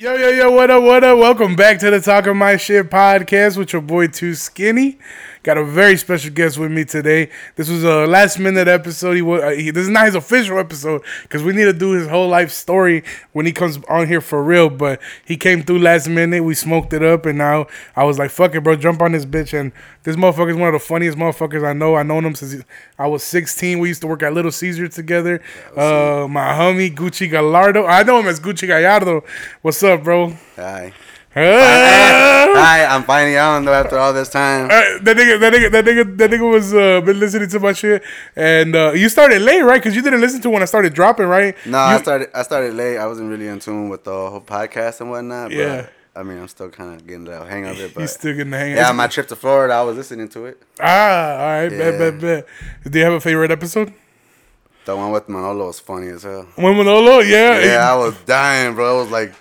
Yo, yo, yo, what up, what up? Welcome back to the Talk of My Shit podcast with your boy Too Skinny. Got a very special guest with me today. This was a last minute episode. He, wa- uh, he This is not his official episode because we need to do his whole life story when he comes on here for real. But he came through last minute. We smoked it up, and now I was like, fuck it, bro, jump on this bitch. And this motherfucker is one of the funniest motherfuckers I know. I known him since I was 16. We used to work at Little Caesar together. Uh, my homie, Gucci Gallardo. I know him as Gucci Gallardo. What's up, bro? Hi. Hi, I'm finally on though after all this time. Uh, that nigga, that nigga, that nigga, that nigga was uh, been listening to my shit, and uh, you started late, right? Because you didn't listen to when I started dropping, right? No, You- I started I started late. I wasn't really in tune with the whole podcast and whatnot. But Yeah. I mean, I'm still kind of getting the hang of it. but You still getting the hang. of yeah, my trip to Florida, I was listening to it. ah, all right, bet, Yeah. bet, bet. Do you have a favorite episode? The one with Manolo was funny as hell. One Manolo, yeah, Yeah, I was dying, bro. It was like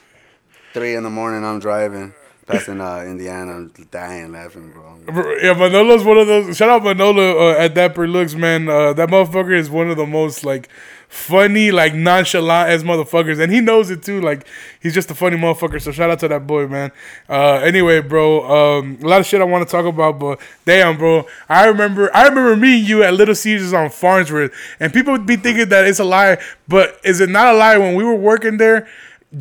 three in the morning. I'm driving, passing uh, Indiana. I'm dying laughing, bro. Yeah, Manolo's one of those. Shout out Manolo uh, at Dapper Looks, man. Uh, that motherfucker is one of the most like funny, like nonchalant as motherfuckers, and he knows it too. Like he's just a funny motherfucker. So shout out to that boy, man. Uh, anyway, bro, um, a lot of shit I want to talk about, but damn, bro, I remember, I remember meeting you at Little Caesars on Farnsworth, and people would be thinking that it's a lie, but is it not a lie? When we were working there.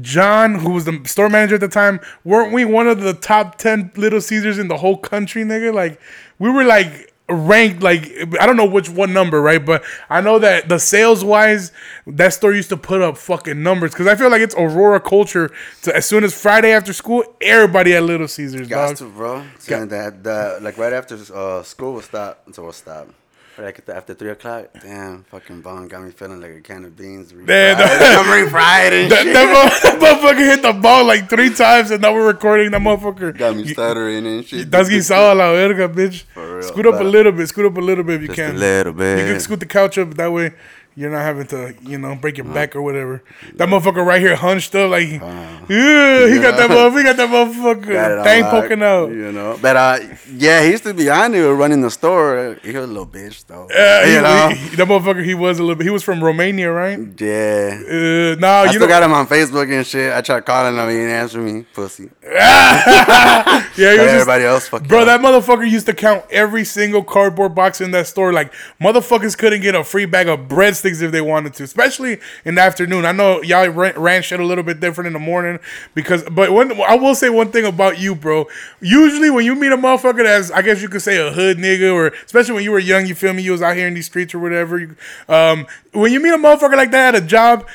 John, who was the store manager at the time, weren't we one of the top ten Little Caesars in the whole country, nigga? Like, we were like ranked, like I don't know which one number, right? But I know that the sales wise, that store used to put up fucking numbers because I feel like it's Aurora culture. To as soon as Friday after school, everybody at Little Caesars, Got dog. to, bro. Saying that, the, like right after uh, school was stopped, so we'll stop. Right after, after three o'clock, damn, fucking bomb got me feeling like a can of beans. Man, refried. that- I'm refried and That, shit. that motherfucker hit the ball like three times, and now we're recording. That motherfucker Got me stuttering and shit. That's guisado a la verga, bitch. For real, Scoot up a little bit. Scoot up a little bit if you Just can. a little bit. You can scoot the couch up. That way, you're not having to, you know, break your back or whatever. That motherfucker right here hunched up like, yeah, he got that motherfucker. He got that motherfucker thing lock, poking out. You know, but uh, yeah, he used to be on there running the store. He was a little bitch though. Uh, he, you know, he- that motherfucker, he was a little. He was from Romania, right? yeah. Uh, nah, I you still got him on Facebook and shit. I tried calling him, he didn't answer me, pussy. yeah, he was just, Everybody else, fuck Bro, you. that motherfucker used to count every single cardboard box in that store. Like motherfuckers couldn't get a free bag of breadsticks if they wanted to, especially in the afternoon. I know y'all ran, shit a little bit different in the morning because, but one, I will say one thing about you, bro. Usually when you meet a motherfucker that's, I guess you could say a hood nigga, or especially when you were young, you feel me, you was out here in these streets or whatever. You, um, when you meet a motherfucker like that at a job.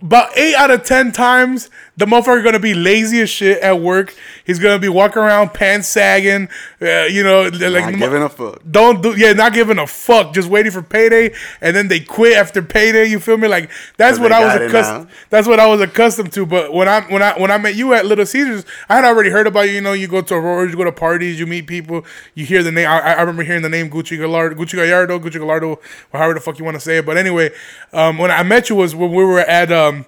About eight out of ten times, the motherfucker gonna be lazy as shit at work. He's gonna be walking around pants sagging, uh, you know, like Not giving a fuck. don't do yeah, not giving a fuck, just waiting for payday, and then they quit after payday. You feel me? Like that's what I was accustomed. That's what I was accustomed to. But when I when I when I met you at Little Caesars, I had already heard about you. You know, you go to Aurora, you go to parties, you meet people, you hear the name. I, I remember hearing the name Gucci Gallardo, Gucci Gallardo, Gucci Gallardo, or however the fuck you want to say it. But anyway, um, when I met you was when we were at um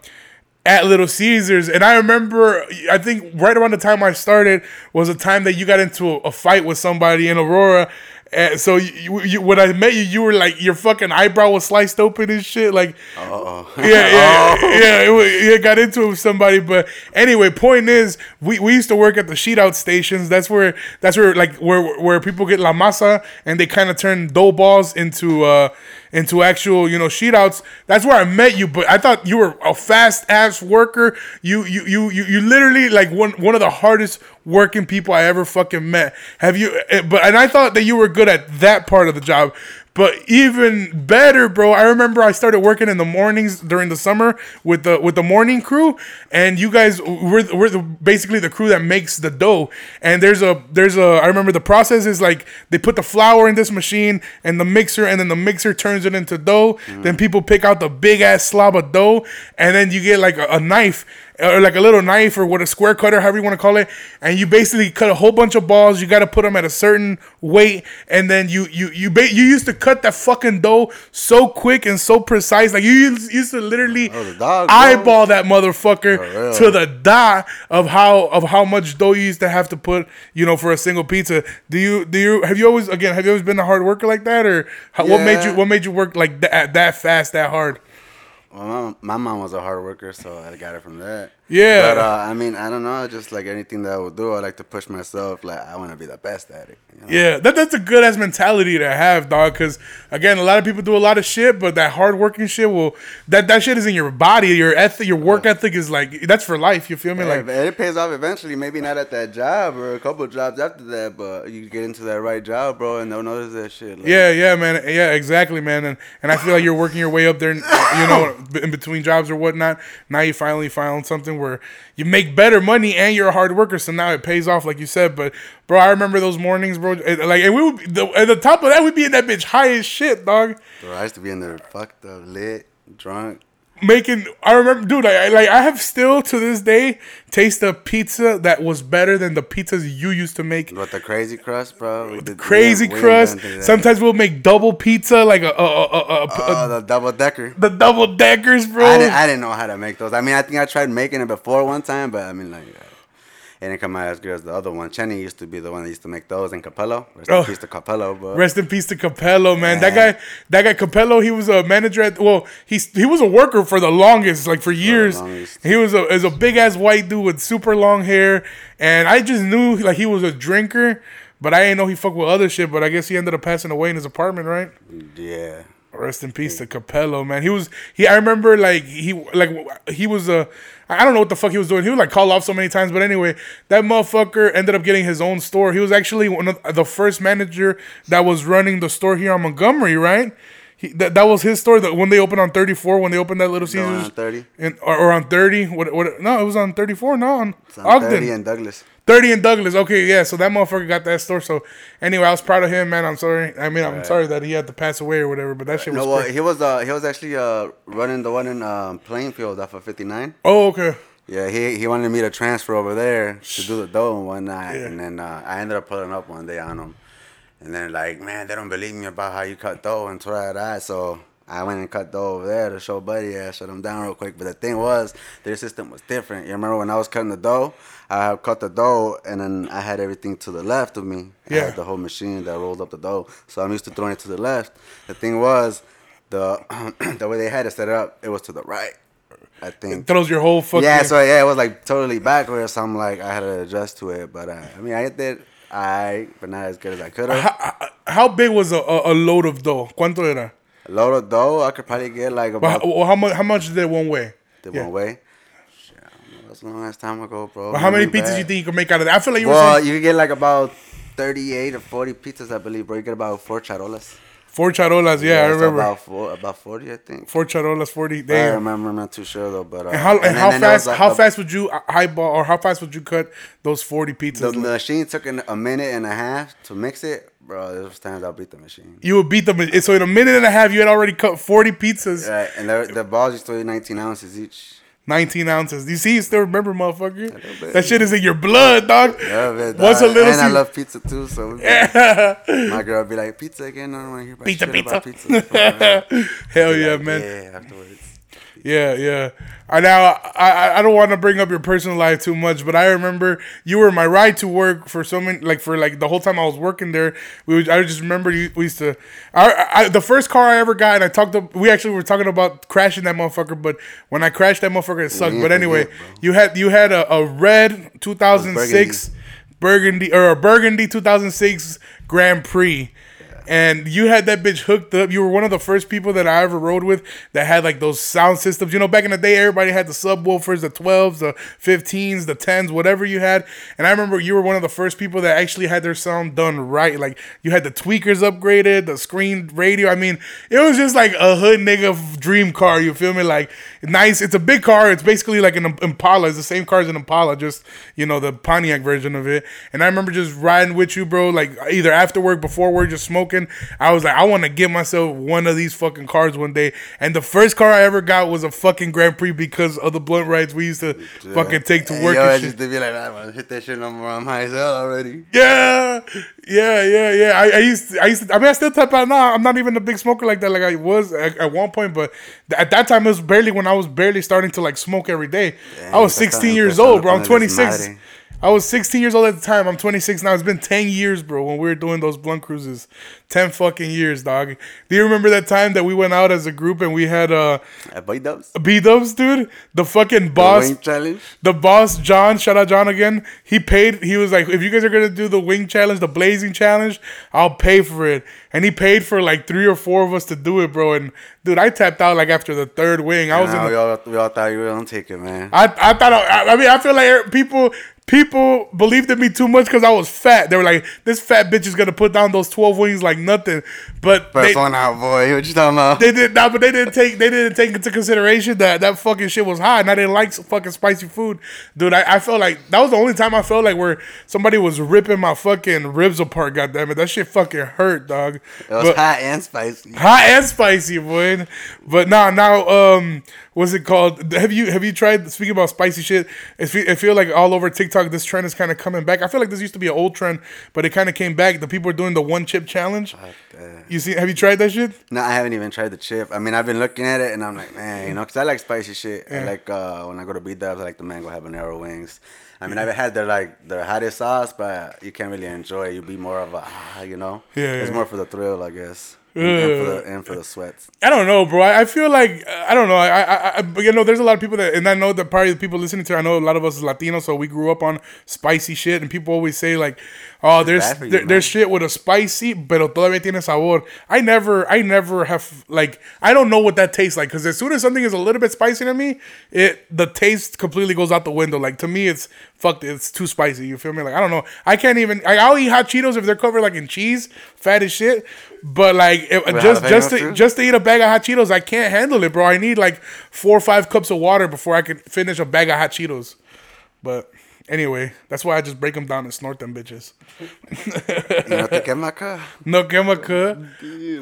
at Little Caesars, and I remember, I think right around the time I started was a time that you got into a, a fight with somebody in Aurora. And so you, you, when I met you, you were like your fucking eyebrow was sliced open and shit. Like, Uh-oh. yeah, yeah, yeah. It, it got into it with somebody, but anyway, point is, we, we used to work at the sheet out stations. That's where that's where like where where people get la masa and they kind of turn dough balls into uh into actual you know sheet outs. That's where I met you, but I thought you were a fast ass worker. You you you you, you literally like one one of the hardest working people I ever fucking met. Have you? eh, But and I thought that you were good at that part of the job. But even better, bro. I remember I started working in the mornings during the summer with the with the morning crew, and you guys were we're the, basically the crew that makes the dough. And there's a there's a I remember the process is like they put the flour in this machine and the mixer, and then the mixer turns it into dough. Then mm. people pick out the big ass slob of dough, and then you get like a, a knife or like a little knife or what a square cutter, however you want to call it, and you basically cut a whole bunch of balls. You got to put them at a certain weight, and then you you you ba- you used to cut that fucking dough so quick and so precise. Like you used, used to literally was dog, eyeball that motherfucker to the dot of how of how much dough you used to have to put, you know, for a single pizza. Do you do you have you always again have you always been a hard worker like that, or how, what made you what made you work like that that fast that hard? Well, my, my mom was a hard worker, so I got it from that. Yeah. But uh, I mean, I don't know. Just like anything that I would do, I like to push myself. Like I want to be the best at it. You know? Yeah, that, that's a good ass mentality to have, dog. Because again, a lot of people do a lot of shit, but that hard working shit will that that shit is in your body. Your ethic, your work ethic is like that's for life. You feel me? Yeah, Like it pays off eventually. Maybe not at that job or a couple of jobs after that, but you get into that right job, bro, and they'll notice that shit. Like, Yeah, yeah, man. Yeah, exactly, man. And and I feel like you're working your way up there, you know, in between jobs or whatnot. Now you finally found something where you make better money and you're a hard worker, so now it pays off, like you said. But bro, I remember those mornings, bro. Like, and we would the, at the top of that, we'd be in that bitch high as shit, dog. Bro, I used to be in there fucked up, lit, drunk. Making, I remember, dude. I, I like, I have still to this day taste a pizza that was better than the pizzas you used to make. With the crazy crust, bro. Did- Crazy we- crust. Sometimes we'll make double pizza, like a, a, a, a, a, Oh, the double decker. the double deckers, bro. I didn't, I didn't know how to make those. I mean, I think I tried making it before one time, but I mean, like, it didn't come out as good as the other one. Chenny used to be the one that used to make those in Capello. Rest Oh. in peace to Capello, but Rest in peace to Capello, man. That guy, that guy Capello, he was a manager at. Well, he's he was a worker for the longest, like for years. longest. He was a is a big ass white dude with super long hair, and I just knew like he was a drinker, but I didn't know he fucked with other shit. But I guess he ended up passing away in his apartment, right? yeah. Rest in peace to Capello, man. He was he. I remember like he like he was a. I don't know what the fuck he was doing. He was like called off so many times, but anyway, that motherfucker ended up getting his own store. He was actually one of the first manager that was running the store here on Montgomery, right? He, that, that was his store. That when they opened on thirty four, when they opened that Little Caesars, on 30. and, or, or on thirty. What what? No, it was on thirty four. No, on, It's on Ogden. 30 and Douglas. 30 in Douglas. Okay, yeah. So that motherfucker got that store. So anyway, I was proud of him, man. I'm sorry. I mean, I'm Right. sorry that he had to pass away or whatever. But that shit was. No, well, he was uh, he was actually uh, running the one in um, Plainfield off of 59. oh, okay. Yeah, he he wanted me to transfer over there to do the dough and whatnot, Yeah. and then uh, I ended up pulling up one day on him, and then like, man, they don't believe me about how you cut dough and try that, so I went and cut dough over there to show Buddy, I shut him down real quick. But the thing was, their system was different. You remember when I was cutting the dough? I cut the dough, and then I had everything to the left of me. Yeah. had the whole machine that rolled up the dough, so I'm used to throwing it to the left. The thing was, the the way they had it set up, it was to the right. I think. it throws your whole fucking. Yeah, so yeah, it was like totally backwards. So I'm like, I had to adjust to it. But uh, I mean, I did I, but not as good as I could have. how, how big was a, a, a load of dough? ¿Cuánto era? Load of dough, I could probably get like Well, about how, how much? How much did it one way? the yeah. one way. Shit, I don't That's a long ass time ago, bro. Well, how many pizzas bad. you think you could make out of that? I feel like you were Well, saying you could get like about 38 or 40 pizzas, I believe, bro. You get about four charolas. four charolas. Yeah, I remember About four, about 40, I think. four charolas, forty. I remember, I'm not too sure though, but uh, And how and, then- how then there was, fast? like, how fast would you highball or how fast would you cut those forty pizzas? The pizzas? machine took an, a minute and a half to mix it, bro. There was times I beat the machine. you would beat them. So in a minute and a half, you had already cut forty pizzas, Right, and the, the balls used to weigh 19 ounces each. nineteen ounces. You see, you still remember, motherfucker? That shit is in your blood, dog. Yeah, it, Once a little and I love pizza too, so we'd my girl would be like, "Pizza again? I don't want to hear about Pizza, pizza. pizza." Hell yeah, like, man. Yeah, afterwards. Yeah, yeah. I now I I- don't want to bring up your personal life too much, but I remember you were my ride to work for so many like for like the whole time I was working there. We would, I just remember you, we used to. I, I the first car I ever got, and I talked to. We actually were talking about crashing that motherfucker, but when I crashed that motherfucker, it sucked. But mm-hmm, anyway, yeah, bro. you had you had a, a red 2006 Burgundy or a Burgundy 2006 Grand Prix. And you had that bitch hooked up. You were one of the first people that I ever rode with that had like those sound systems. You know, back in the day, everybody had the subwoofers, the 12s, the 15s, the 10s, whatever you had. And I remember you were one of the first people that actually had their sound done right. Like you had the tweeters upgraded, the screen radio. I mean, it was just like a hood nigga dream car. You feel me? Like nice. It's a big car. It's basically like an Impala. It's the same car as an Impala, just you know the Pontiac version of it. And I remember just riding with you, bro. Like either after work, before work, just smoking. I was like, I want to get myself one of these fucking cars one day. And the first car I ever got was a fucking Grand Prix because of the blunt rides we used to fucking take to work yo, I and used to be like, I want to hit that shit more. I'm high as hell already. Yeah, yeah, yeah, yeah. I, I used, to, I used to. I mean, I still type out now. I'm not even a big smoker like that, like I was at, at one point. But at that time, it was barely when I was barely starting to like smoke every day. I was 16 years old, bro. I'm 26. desmadre. I was 16 years old at the time. I'm 26 now. It's been 10 years, bro, when we were doing those blunt cruises. 10 fucking years, dog. Do you remember that time that we went out as a group and we had uh At Boy Dubs. B Dubs, dude? The fucking The boss wing challenge. the boss John, shout out John again. He paid. He was like, if you guys are gonna do the wing challenge, the blazing challenge, I'll pay for it. And he paid for like three or four of us to do it, bro. And dude, I tapped out like after the third wing. I was in. Nah, The, we, all, we all thought you were gonna take it, man. I I thought. I, I mean, I feel like people people believed in me too much because I was fat. They were like, this fat bitch is gonna put down those twelve wings like nothing. But they, First one out, boy. What you talking about? they did not, but they didn't take they didn't take into consideration that that fucking shit was hot, and I didn't like fucking spicy food, dude. I, I felt like that was the only time I felt like where somebody was ripping my fucking ribs apart. Goddamn it, that shit fucking hurt, dog. It was But- hot and spicy. hot and spicy, boy. But now, now, um, what's it called? Have you have you tried speaking about spicy shit? It feel, it feel like all over TikTok, this trend is kind of coming back. I feel like this used to be an old trend, but it kind of came back. The people are doing the one chip challenge. You see? Have you tried that shit? No, I haven't even tried the chip. I mean, I've been looking at it and I'm like, man, you know, because I like spicy shit. I like uh, when I go to B Dubs, I like the mango habanero wings. I mean, I've had their like their hottest sauce, but you can't really enjoy it. You'd be more of a, ah, you know, Yeah, It's yeah. more for the thrill, I guess, and, and for the and for the sweats. I don't know, bro. I I feel like I don't know. I, I, I, but you know, there's a lot of people that, and I know that probably the people listening to. I know a lot of us is Latino, so we grew up on spicy shit, and people always say like, "Oh, there's you, there's shit with a spicy, pero todavía tiene sabor." I never, I never have like, I don't know what that tastes like because as soon as something is a little bit spicy to me, it the taste completely goes out the window. Like to me, it's fucked. It's too spicy. You feel me? Like I don't know. I can't even. I, I'll eat hot Cheetos if they're covered like in cheese, fat as shit. But like if, just just to, just to eat a bag of hot Cheetos, I can't handle it, bro. I need like four or five cups of water before I can finish a bag of hot Cheetos. But anyway, that's why I just break them down and snort them bitches. Know, te quema acá. No quema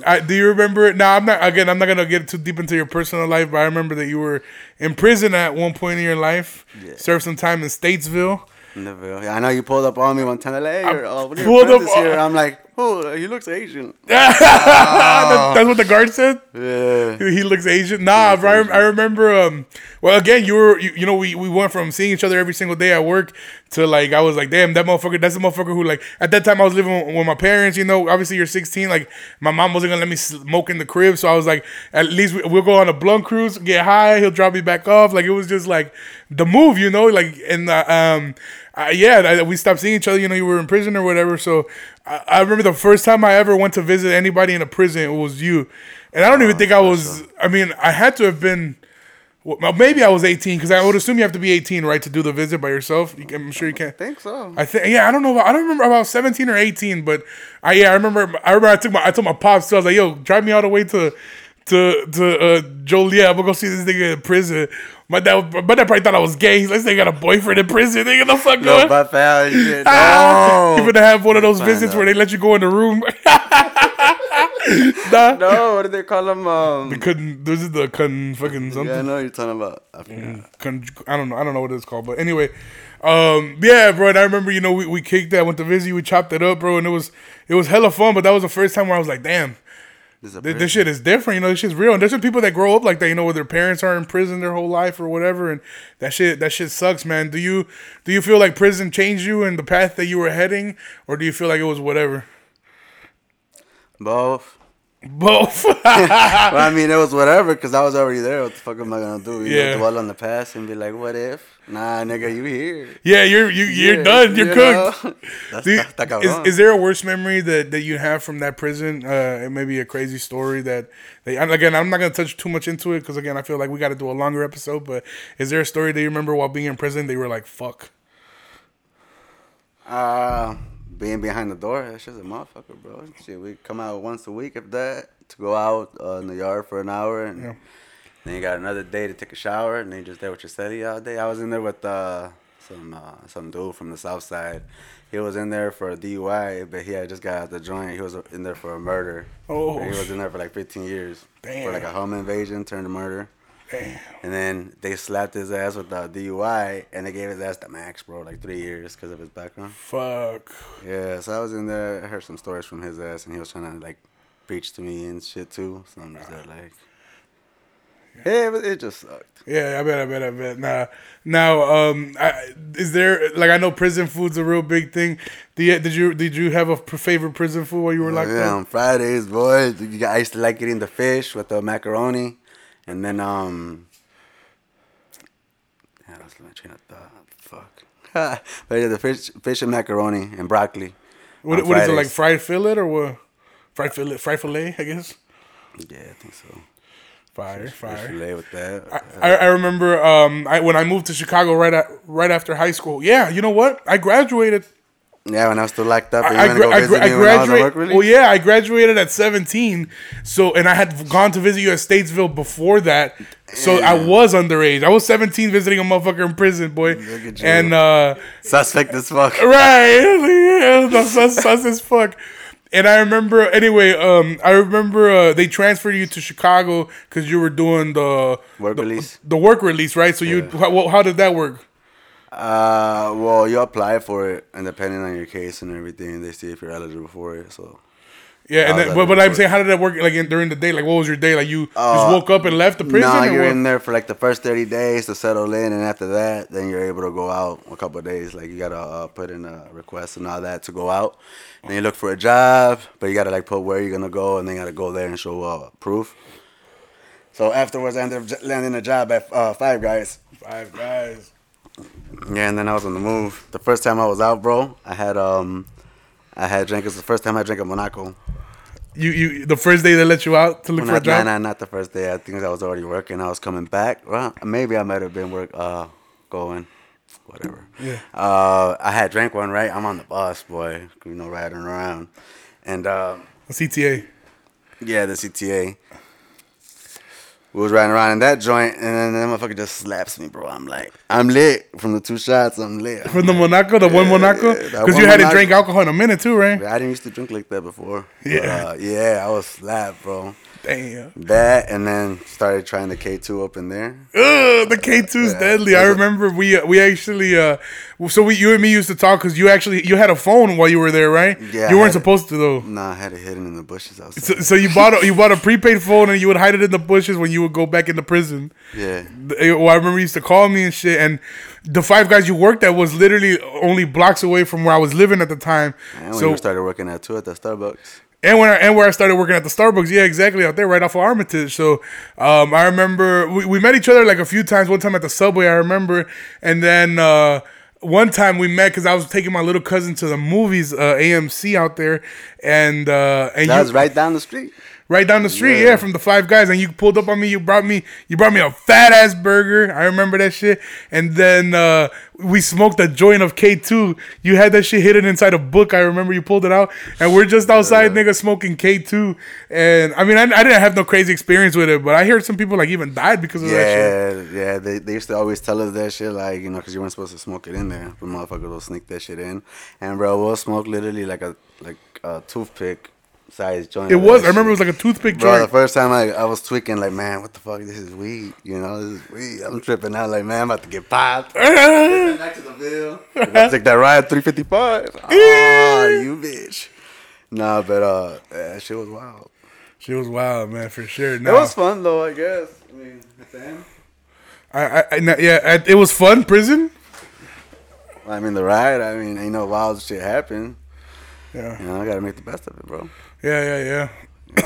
I Do you remember it? Now I'm not. Again, I'm not gonna get too deep into your personal life, but I remember that you were in prison at one point in your life. Yeah. Served some time in Statesville. Never. Yeah, I know you pulled up on me one time. Like, hey, you're, oh, pulled up on- I'm like, oh, he looks Asian. That- that's what the guard said. Yeah. He looks Asian. Nah, bro. I, I remember. Um. Well, again, you were. You, you know, we, we went from seeing each other every single day at work to like I was like, damn, that motherfucker. That's the motherfucker who like at that time I was living with my parents. You know, obviously you're 16. Like my mom wasn't gonna let me smoke in the crib, so I was like, at least we, we'll go on a blunt cruise, get high. He'll drop me back off. Like it was just like the move, you know. Like and uh, um. Uh, yeah, I- we stopped seeing each other. You know, you were in prison or whatever. So I, I remember the first time I ever went to visit anybody in a prison, it was you. And I don't even think I was. I mean, I had to have been. Well, maybe I was 18 because I would assume you have to be 18, right, to do the visit by yourself. You can- I'm sure you can't. I think so. I think yeah, I don't know. About, I don't remember about 17 or 18, but I yeah, I remember. I remember I took my I told my pops too. I was like, yo, drive me all the way to to to uh, Joliet. I'm gonna go see this nigga in prison. My dad, my dad probably thought I was gay. He's like, "They got a boyfriend in prison. Nigga, the fuck No, going? but foul and shit. Ah, No. you gonna have one of those visits where they let you go in the room. nah, No, what do they call them? Um, couldn't. This is the con fucking something. yeah, I know what you're talking about. I forgot. con- I don't know. I don't know what it's called, but anyway, um, yeah, bro. And I remember, you know, we, we kicked that, went to visit, we chopped it up, bro, and it was it was hella fun. But that was the first time where I was like, damn, This this, shit is different. You know, this shit's real. And there's some people that grow up like that, you know, where their parents are in prison their whole life or whatever, and that shit that shit sucks, man. Do you do you feel like prison changed you and the path that you were heading, or do you feel like it was whatever? Both. Both. well, I mean, it was whatever because I was already there. What the fuck am I gonna do? You Yeah. know, dwell on the past and be like, what if? Nah, nigga, you here. yeah, you're you you're Yeah, done. You're you cooked. know? That's, Do you- that's, that is, is there a worse memory that, that you have from that prison? Uh, it may be a crazy story that, that again, I'm not gonna touch too much into it because again, I feel like we got to do a longer episode. But is there a story that you remember while being in prison? They were like, "Fuck." Uh, being behind the door, that's just a motherfucker, bro. Shit, we come out once a week, if that, to go out uh, in the yard for an hour, and Yeah. then you got another day to take a shower, and then you just there with your steady all day. I was in there with uh, some uh, some dude from the south side. He was in there for a DUI, but he had just got out the joint. He was in there for a murder. Oh, he was in there for like 15 years for like a home invasion turned to murder. Damn. And then they slapped his ass with the DUI, and they gave his ass the max, bro, like three years because of his background. Fuck. Yeah, so I was in there. I heard some stories from his ass, and he was trying to like preach to me and shit too. So I'm just like, Yeah, but it just sucked. Yeah, I bet, I bet, I bet. Nah, now, um, I, is there like I know prison food's a real big thing. Did, did you did you have a favorite prison food while you were locked yeah, up? on Fridays, boy. I used to like eating the fish with the macaroni, and then um. Yeah, that's my train of thought. Fuck. but yeah, the fish, fish and macaroni and broccoli. What, on what is it like fried fillet or what? Fried fillet, fried fillet, I guess. Yeah, I think so. Fire, Fish fire. fillet with that. I, I remember um, I, when I moved to Chicago right at, right after high school. Yeah, you know what? I graduated. Yeah, when I was still locked up, I, I, gra- go I, visit gra- I graduated. Well, yeah, I graduated at 17. So, and I had gone to visit you at Statesville before that. So I was underage. I was 17 visiting a motherfucker in prison, boy. Look at you. And uh, Suspect as fuck. right, yeah, that's, that's as fuck. And I remember anyway. Um, I remember uh, they transferred you to Chicago because you were doing the Work the, release. the work release, right? So you, how, how did that work? Uh, well, you apply for it, and depending on your case and everything, they see if you're eligible for it. So Yeah, and then, but, but I'm saying, how did that work? Like in, during the day, like what was your day? Like you just Uh, woke up and left the prison? No, you're what? in there for like the first 30 days to settle in, and after that, then you're able to go out a couple of days. Like you gotta uh, put in a request and all that to go out. Then you look for a job, but you gotta like put where you're gonna go, and then you gotta go there and show uh, proof. So afterwards, I ended up landing a job at uh, Five Guys. Five guys. Yeah, and then I was on the move. The first time I was out, bro, I had um, I had drank. It was the first time I drank a Monaco. You you the first day they let you out to look Well, for a not, job. nah, nah, not the first day. I think I was already working. I was coming back. Well, maybe I might have been work uh going, whatever. Yeah. Uh, I had drank one right. I'm on the bus, boy. You know, riding around, and uh, A CTA. yeah, the CTA. We was riding around in that joint, and then that motherfucker just slaps me, bro. I'm like, I'm lit from the two shots. I'm lit. From the Monaco, the one Monaco, because you hadn't Monaco. drank alcohol in a minute too, right? I didn't used to drink like that before. But, Yeah. uh, yeah, I was slapped, bro. Damn. That and then started trying the K2 up in there. Ugh, the K 2s Yeah. deadly. I remember we uh, we actually uh, so we you and me used to talk because you actually you had a phone while you were there, right? Yeah, You weren't had it. supposed to though. Nah, I had it hidden in the bushes outside. So, so you bought a, you bought a prepaid phone and you would hide it in the bushes when you would go back into prison. yeah. Well, I remember you used to call me and shit, and the five guys you worked at was literally only blocks away from where I was living at the time. And when so you started working at two at the Starbucks. And when I, and where I started working at the Starbucks, yeah, exactly out there, right off of Armitage. So um, I remember we, we met each other like a few times. One time at the subway, I remember, and then uh, one time we met because I was taking my little cousin to the movies, uh, AMC out there, and uh, and That you, was right down the street. Right down the street, Yeah. yeah. from the Five Guys, and you pulled up on me. You brought me, you brought me a fat ass burger. I remember that shit. And then uh, we smoked a joint of K two. You had that shit hidden inside a book. I remember you pulled it out, and we're just outside, nigga, smoking K two. And I mean, I, I didn't have no crazy experience with it, but I heard some people like even died because of that shit. Yeah, yeah. They, they used to always tell us that shit, like, you know, because you weren't supposed to smoke it in there. But motherfuckers will sneak that shit in. And, bro, we'll smoke literally like a like a toothpick size joint. It was. I remember it was like a toothpick Bro, the first time I, I was tweaking, like, man, what the fuck? This is weed. You know, this is weed. I'm tripping out, like, man, I'm about to get popped. Back to the bill. Took that ride 355. Oh, you bitch. Nah, but uh, yeah, that shit was wild. She was wild, man, for sure. It was fun though, I guess. I mean, at the end. I, I, I, yeah, I- it was fun. Prison. I mean, the ride. I mean, you know, wild shit happened. Yeah, You know, I gotta make the best of it, bro. Yeah, yeah, yeah.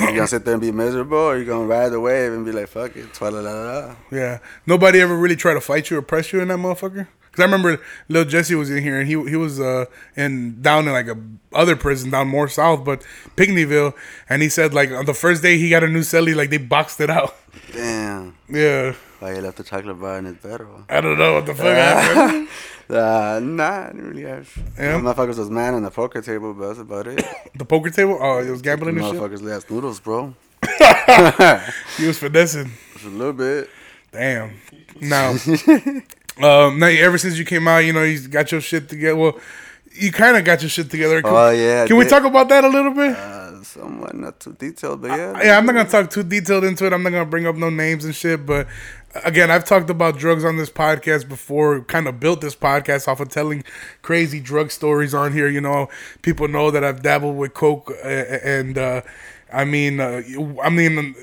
you gonna sit there and be miserable, or you gonna ride the wave and be like, "Fuck it, la la la." Yeah. Nobody ever really tried to fight you or press you in that motherfucker. Cause I remember Lil Jesse was in here and he he was uh in down in like a other prison down more south, but Pinckneyville, and he said like on the first day he got a new celly, like they boxed it out. Damn. Yeah. Why he left the chocolate bar in his bedroom? I don't know what the fuck happened. Uh, nah, I didn't really have. Yeah? Yeah. Motherfuckers was man on the poker table, but that's about it. The poker table? Oh, he was gambling and shit. Motherfuckers last noodles, bro. He was finessing. Just a little bit. Damn. Now, um, now ever since you came out, you know, you got your shit together. Well, you kind of got your shit together. Can, Oh, yeah, Can we talk about that a little bit? Uh, somewhat not too detailed, but yeah. yeah, I'm not gonna talk too detailed into it. I'm not gonna bring up no names and shit. But again, I've talked about drugs on this podcast before. Kind of built this podcast off of telling crazy drug stories on here. You know, people know that I've dabbled with coke, and uh, I mean, uh, I mean,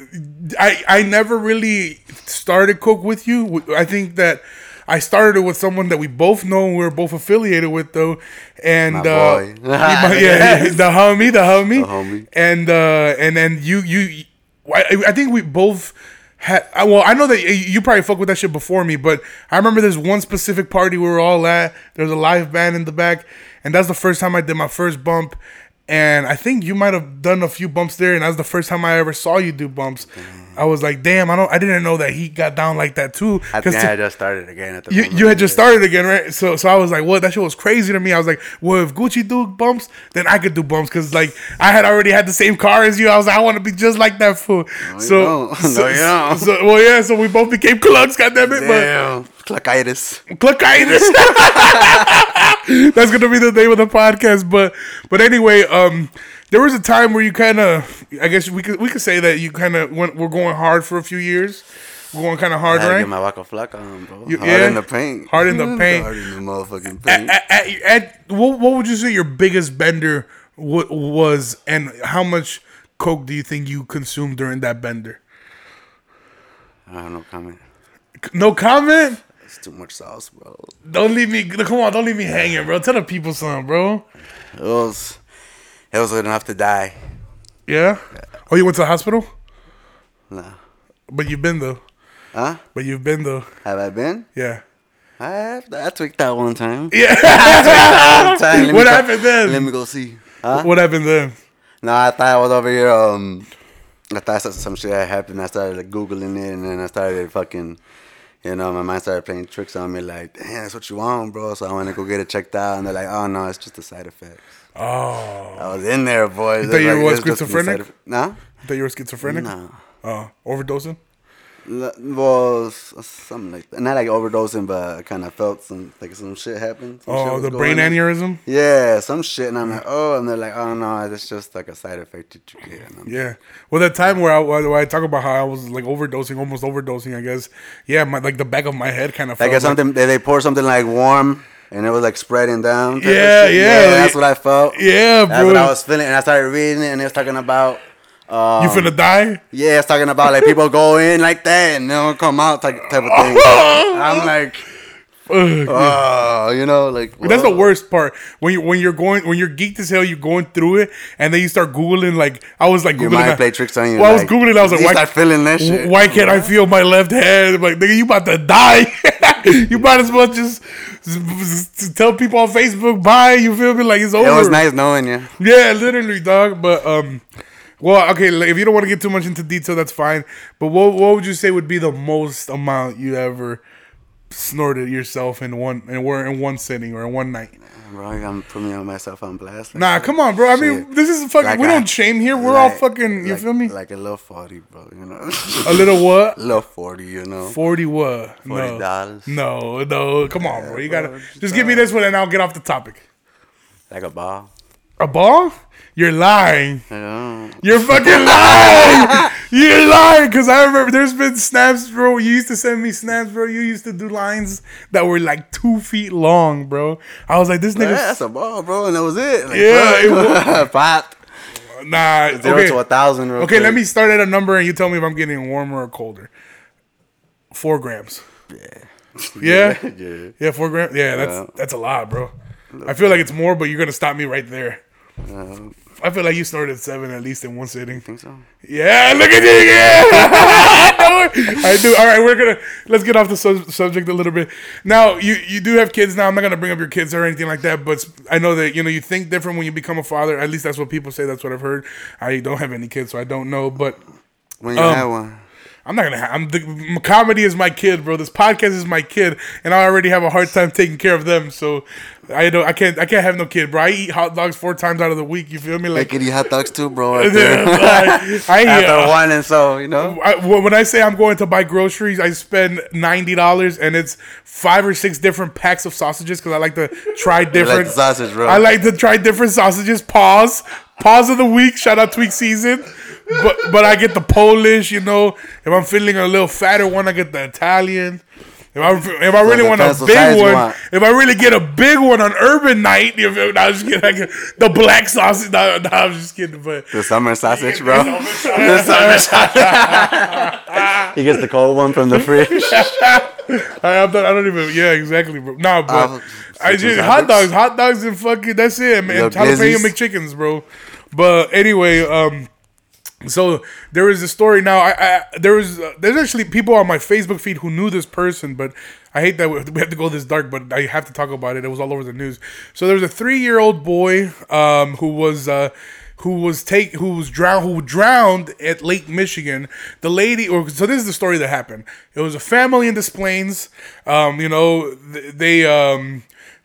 I I never really started coke with you. I think that I started it with someone that we both know and we are both affiliated with, though. And uh, yeah, Yes. the homie, the homie, The homie. and uh, and then you you, I, I think we both. Had, well, I know that you probably fuck with that shit before me, but I remember there's one specific party we were all at. There was a live band in the back, and that's the first time I did my first bump. And I think you might have done a few bumps there, and that was the first time I ever saw you do bumps. I was like, damn, I don't, I didn't know that he got down like that too. I think to- I just started again at the you, you had just started again, right? So so I was like, what? That shit was crazy to me. I was like, well, if Gucci do bumps, then I could do bumps because like I had already had the same car as you. I was like, I want to be just like that fool. you so, so, No, so- well, yeah. So we both became clucks. Goddamn it, Damn. Clackitis. but cluckitis. That's gonna be the name of the podcast. But but anyway, um. There was a time where you kind of, I guess we could we could say that you kind of went. We're going hard for a few years. We're going kind of hard, I had to right? get my Waka Flocka on, bro. You- Hard yeah? in the paint. Hard in the paint. Hard in the motherfucking paint. at, at, at- what, what would you say your biggest bender w- was, and how much coke do you think you consumed during that bender? I don't know comment. No comment. It's too much sauce, bro. Don't leave me. Come on, don't leave me hanging, bro. Tell the people something, bro. It was, it was good enough to die. Yeah. Oh, you went to the hospital, No. but you've been though. Huh? But you've been though. Have I been? Yeah. I have. I tweaked that one time. Yeah. One time. What go- happened then? Let me go see. Huh? What happened then? No, I thought I was over here. Um, I thought some- some shit had happened. I started like googling it, and then I started fucking. You know, my mind started playing tricks on me, like, "Damn, that's what you want, bro." So I went to go get it checked out, and they're like, "Oh no, it's just a side effect." Oh, I was in there, boys. You thought you Like, were it's just a schizophrenic? effect. Nah, I thought you were schizophrenic. no. Oh, overdosing. Well, something like that. Not like overdosing, but I kind of felt some like some shit happened. Some Oh, was the brain on. aneurysm. Yeah, some shit, and I'm like, mm. oh, and they're like, oh no, that's just like a side effect that you get. Yeah. Well, that time where I, where I talk about how I was like overdosing, almost overdosing, I guess. Yeah, my like the back of my head kind of. Like felt it's something they, they pour something like warm and it was like spreading down. of Yeah, yeah, That's what I felt. Yeah, That's bro. what I was feeling, and I started reading it, and it was talking about. Um, you finna die? Yeah, it's talking about like people go in like that and they don't come out type, type of thing. I'm like, oh, you know, like That's the worst part when you when you're going when you're geeked as hell. You're going through it, and then you start googling. Like I was like Your googling. mind that- play tricks on you. Well, I was googling. I was like, why, start feeling that shit. why can't I feel my left hand? I'm like, nigga, you about to die. you might as well just, just tell people on Facebook, bye. You feel me? Like it's over. It was nice knowing you. Yeah, literally, dog. But um, well, okay. If you don't want to get too much into detail, that's fine. But what what would you say would be the most amount you ever snorted yourself in one and were in one sitting or in one night? Bro, you gonna put me on myself on blast. like Nah, come on, bro. I mean, Shit. this is fucking. Like we I- don't shame here. We're all fucking. You like- feel me? Like a little forty, bro. You know, a little what? A little forty. You know, Forty what? forty No. dollars. No, no. Come on, bro. You gotta just just give me this one and I'll get off the topic. Like a ball. A ball? You're lying. You're fucking lying. You're lying. Cause I remember there's been snaps, bro. You used to send me snaps, bro. You used to do lines that were like two feet long, bro. I was like, this Yeah, nigga. that's a ball, bro, and that was it. Like, Yeah, bro. Pop. Nah. Zero okay. to a thousand. Okay, let me start at a number and you tell me if I'm getting warmer or colder. Four grams. Yeah. Yeah. Yeah. four grams. Yeah, that's Yeah. that's a lot, bro. I feel like it's more, but you're gonna stop me right there. Um, I feel like you snorted seven at least in one sitting. think so. Yeah, look at you. Yeah, I do. All right, we're gonna let's get off the sub- subject a little bit. Now, you you do have kids now. I'm not gonna bring up your kids or anything like that, but I know that you know you think different when you become a father. At least that's what people say. That's what I've heard. I don't have any kids, so I don't know. But When you Um, have one. I'm not gonna. Ha- I'm the comedy is my kid, bro. This podcast is my kid, and I already have a hard time taking care of them. So I don't. I can't. I can't have no kid, bro. I eat hot dogs four times out of the week. You feel me? I Like could eat hot dogs too, bro. Right there. I, I, After uh, one and so, you know. I, when I say I'm going to buy groceries, I spend ninety dollars, and it's five or six different packs of sausages because I like to try different. the sausage, bro. I like to try different sausages. Pause. Pause of the week. Shout out Tweak Season. But but I get the Polish. You know, if I'm feeling a little fatter one, I get the Italian. If I, if I really want a big one, want. if I really get a big one on Urban Night, you feel me? No, I was just kidding. Like, the black sausage. No, no, I was just kidding. But The summer sausage, bro. the summer sausage. he gets the cold one from the fridge. I, I'm not, I don't even. Yeah, exactly, bro. Nah, but Uh, I just hot dogs, hot dogs, and fucking that's it, man. Jalapeno. McChickens, bro. But anyway, um, so there is a story now. I, I there was uh, there's actually people on my Facebook feed who knew this person, but I hate that we have to go this dark, but I have to talk about it. It was all over the news. So there was a three year old boy um, who was. Uh, who was take who was drowned who drowned at Lake Michigan. The lady or so this is the story that happened. It was a family in Des Plaines. Um, you know, th- they um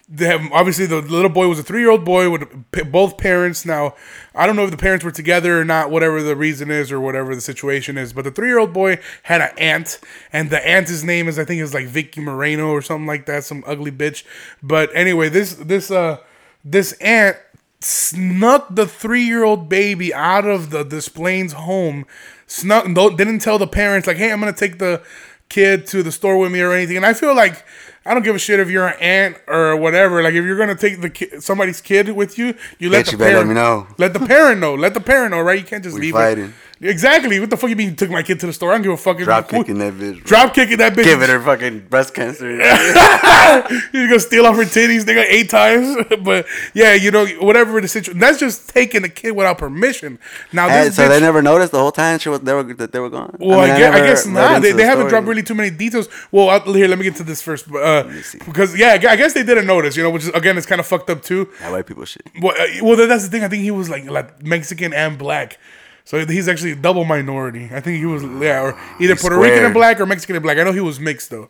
they have obviously the little boy was a three year old boy with both parents. Now I don't know if the parents were together or not, whatever the reason is or whatever the situation is. But the three year old boy had an aunt, and the aunt's name is I think is like Vicky Moreno or something like that, some ugly bitch. But anyway, this this uh this aunt snuck the three year old baby out of the Des Plaines home. Snuck, didn't tell the parents like, "Hey, I'm gonna take the kid to the store with me or anything." And I feel like I don't give a shit if you're an aunt or whatever. Like if you're gonna take the ki- somebody's kid with you, you let the you let parent me know. Let the parent know. Let the parent know, right? You can't just We leave fighting. it. Exactly. What the fuck you mean? You took my kid to the store? I don't give a fuck. Drop kicking that bitch. bro. Drop kicking that bitch. Giving her fucking breast cancer. He's gonna steal off her titties, nigga, eight times. but yeah, you know, whatever the situation. That's just taking the kid without permission. Now Hey, so bitch, they never noticed the whole time she was, they were, that they were gone? well, I, mean, guess, I guess not. They, into they haven't dropped really too many details. Well, I'll, here, let me get to this first. Uh, see. because yeah, I I guess they didn't notice. You know, which is again, it's kind of fucked up too. That white people shit. Well, uh, well, that's the thing. I think he was like, like Mexican and black. So he's actually a double minority. I think he was yeah, or either He's Puerto Rican and black or Mexican and black. I know he was mixed though.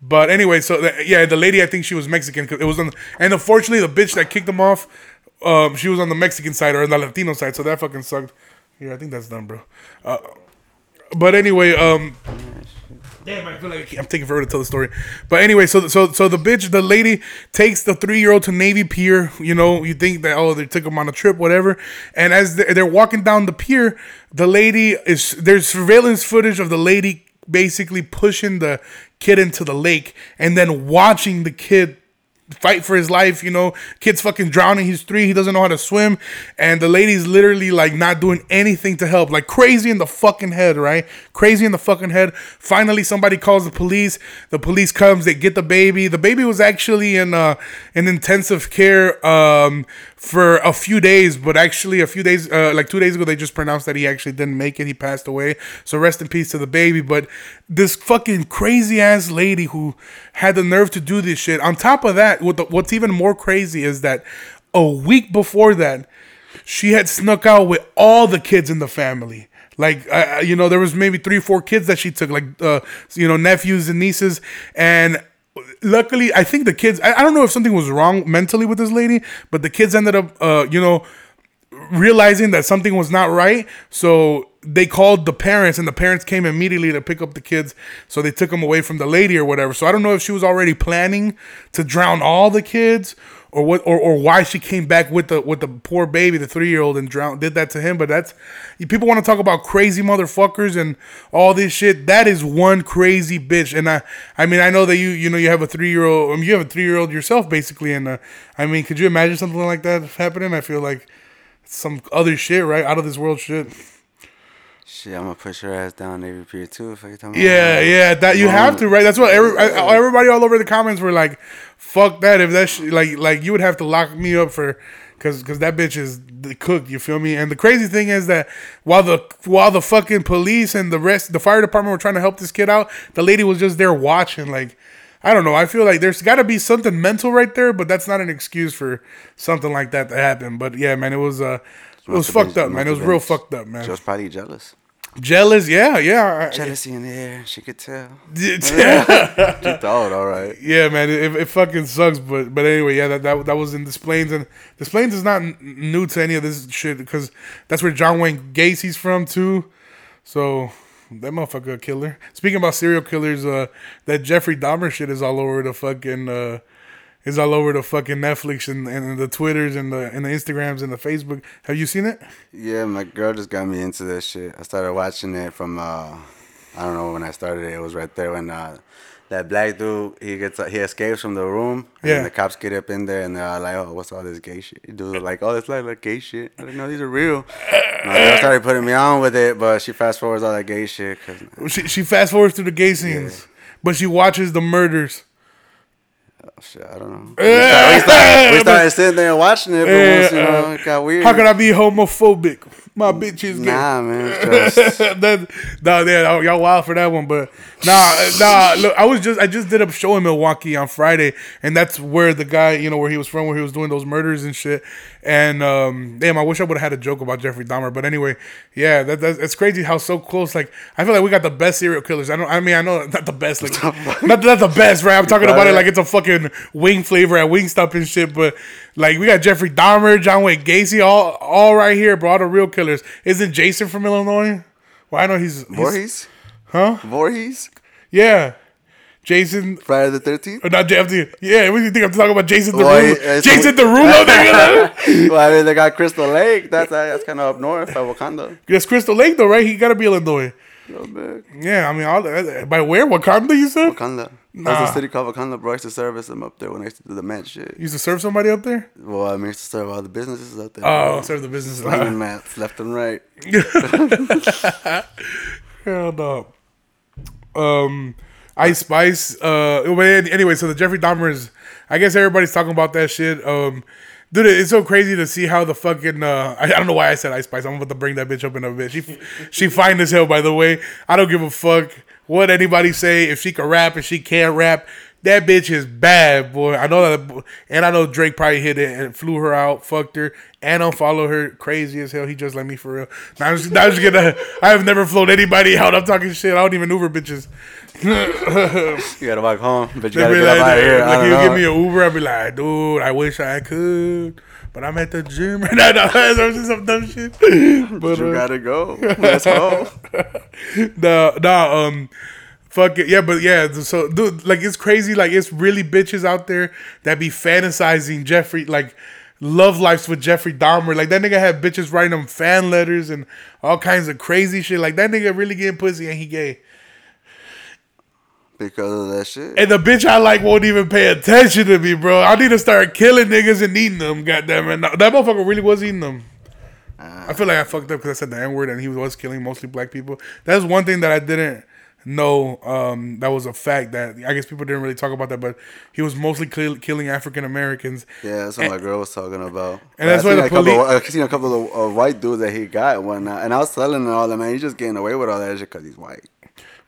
But anyway, so yeah, the lady I think she was Mexican. 'cause it was on, and unfortunately the bitch that kicked him off, um, she was on the Mexican side or the Latino side. So that fucking sucked. Yeah, I think that's done, bro. Uh, but anyway, um, Damn, I feel like I'm taking forever to tell the story. But anyway, so so so the bitch, the lady takes the three year old to Navy Pier. You know, you think that oh they took him on a trip, whatever. And as they're walking down the pier, the lady is there's surveillance footage of the lady basically pushing the kid into the lake and then watching the kid fight for his life. You know, kid's fucking drowning. He's three. He doesn't know how to swim, and the lady's literally like not doing anything to help. Like crazy in the fucking head, right? Crazy in the fucking head. Finally, somebody calls the police. The police comes. They get the baby. The baby was actually in uh in intensive care um for a few days, but actually a few days uh, like two days ago they just pronounced that he actually didn't make it. He passed away. So rest in peace to the baby. But this fucking crazy ass lady who had the nerve to do this shit. On top of that, what the, what's even more crazy is that a week before that, she had snuck out with all the kids in the family. Like, uh, you know, there was maybe three, four kids that she took, like, uh, you know, nephews and nieces. And luckily, I think the kids, I, I don't know if something was wrong mentally with this lady, but the kids ended up, uh, you know, realizing that something was not right. So they called the parents, and the parents came immediately to pick up the kids. So they took them away from the lady or whatever. So I don't know if she was already planning to drown all the kids. Or what, or, or why she came back with the with the poor baby, the three year old, and drowned did that to him. But that's people want to talk about crazy motherfuckers and all this shit. That is one crazy bitch. And I, I mean, I know that you, you know, you have a three year old. I mean, you have a three year old yourself, basically. And uh, I mean, could you imagine something like that happening? I feel like some other shit, right? Out of this world shit. Shit, I'm gonna push her ass down Navy Pier too if I tell me. Yeah, yeah, that you have to, right? That's what every, everybody all over the comments were like, "Fuck that!" If that sh- like like you would have to lock me up for because because that bitch is the cook. You feel me? And the crazy thing is that while the while the fucking police and the rest, the fire department were trying to help this kid out, the lady was just there watching. Like I don't know. I feel like there's got to be something mental right there, but that's not an excuse for something like that to happen. But yeah, man, it was uh. It was fucked been- up, man. It was real fucked up, man. She was probably jealous. Jealous, yeah, yeah. Jealousy in the air, she could tell. yeah. She thought, all right. Yeah, man, it, it fucking sucks. But but anyway, yeah, that that, that was in Des Plaines, and Des Plaines is not new to any of this shit because that's where John Wayne Gacy's from too. So that motherfucker a killer. Speaking about serial killers, uh, that Jeffrey Dahmer shit is all over the fucking uh, is all over the fucking Netflix and, and the Twitters and the and the Instagrams and the Facebook. Have you seen it? Yeah, my girl just got me into this shit. I started watching it from uh I don't know when I started it. It was right there when uh that black dude he gets he escapes from the room. Yeah. And the cops get up in there and they're all like, "Oh, what's all this gay shit?" Dude, like, "Oh, it's like like gay shit." I didn't know these are real. My girl started putting me on with it, but she fast forwards all that gay shit. Cause She she fast forwards through the gay scenes, but she watches the murders. Oh, shit, I don't know. Eh, we started, we started, we started sitting there watching it, but once, eh, you know, it got eh, weird. How could I be homophobic? My bitch is gay. Nah, man. that, nah, yeah, y'all wild for that one, but nah, nah. Look, I was just, I just did a show in Milwaukee on Friday, and that's where the guy, you know, where he was from, where he was doing those murders and shit. And um, damn, I wish I would have had a joke about Jeffrey Dahmer, but anyway, yeah, that, that's it's crazy how so close. Like, I feel like we got the best serial killers. I don't, I mean, I know not the best, like not not the best, right? I'm talking about it like it's a fucking wing flavor at Wingstop and shit, but like we got Jeffrey Dahmer, John Wayne Gacy, all all right here, bro. All the real killers. Isn't Jason from Illinois? Well, I know he's, he's Voorhees? huh? Voorhees? Yeah, Jason. Friday the 13th? Or not Jeff. Yeah, what do you think I'm talking about? Jason Well, Derulo. uh, Jason Derulo. nigga. well, I mean, they got Crystal Lake. That's uh, that's kind of up north by Wauconda. That's Crystal Lake, though, right? He gotta be Illinois. A little bit. Yeah, I mean, all by where? Wauconda? You said? Wauconda. Nah. There's a city called Wauconda, bro. I used to service them up there when I used to do the match shit. You used to serve somebody up there? Well, I mean, I used to serve all the businesses up there. Oh, serve the business. Slinging mats left and right. Hell no. Um, Ice Spice. Uh, but anyway, so the Jeffrey Dahmers. I guess everybody's talking about that shit. Um, dude, it's so crazy to see how the fucking. Uh, I, I don't know why I said Ice Spice. I'm about to bring that bitch up in a bit. She, she fine as hell, by the way. I don't give a fuck what anybody say. If she can rap, if she can't rap. That bitch is bad, boy. I know that, and I know Drake probably hit it and flew her out, fucked her, and unfollowed her. Crazy as hell. He just let me for real. Now I'm just, now I'm just gonna. I have never flown anybody out. I'm talking shit. I don't even Uber bitches. You gotta walk home, but you gotta get like, out of here. like don't give me an Uber. I'll be like, dude, I wish I could, but I'm at the gym. no, no, that's some dumb shit. But you uh, gotta go. Let's go. no, no, um, fuck it, yeah, but yeah, so dude, like it's crazy, like it's really bitches out there that be fantasizing Jeffrey, like love lives with Jeffrey Dahmer, like that nigga had bitches writing him fan letters and all kinds of crazy shit, like that nigga really getting pussy and he gay, Because of that shit. and the bitch I like won't even pay attention to me, bro. I need to start killing niggas and eating them, goddamn it, that motherfucker really was eating them. I feel like I fucked up because I said the N word and he was killing mostly black people. That's one thing that I didn't know. Um, that was a fact that I guess people didn't really talk about that, but he was mostly kill- killing African Americans. Yeah, that's what my girl was talking about. And that's I why the a couple poli- of- I seen a couple of uh, white dudes that he got and whatnot, and I was telling her all that man, he's just getting away with all that shit because he's white.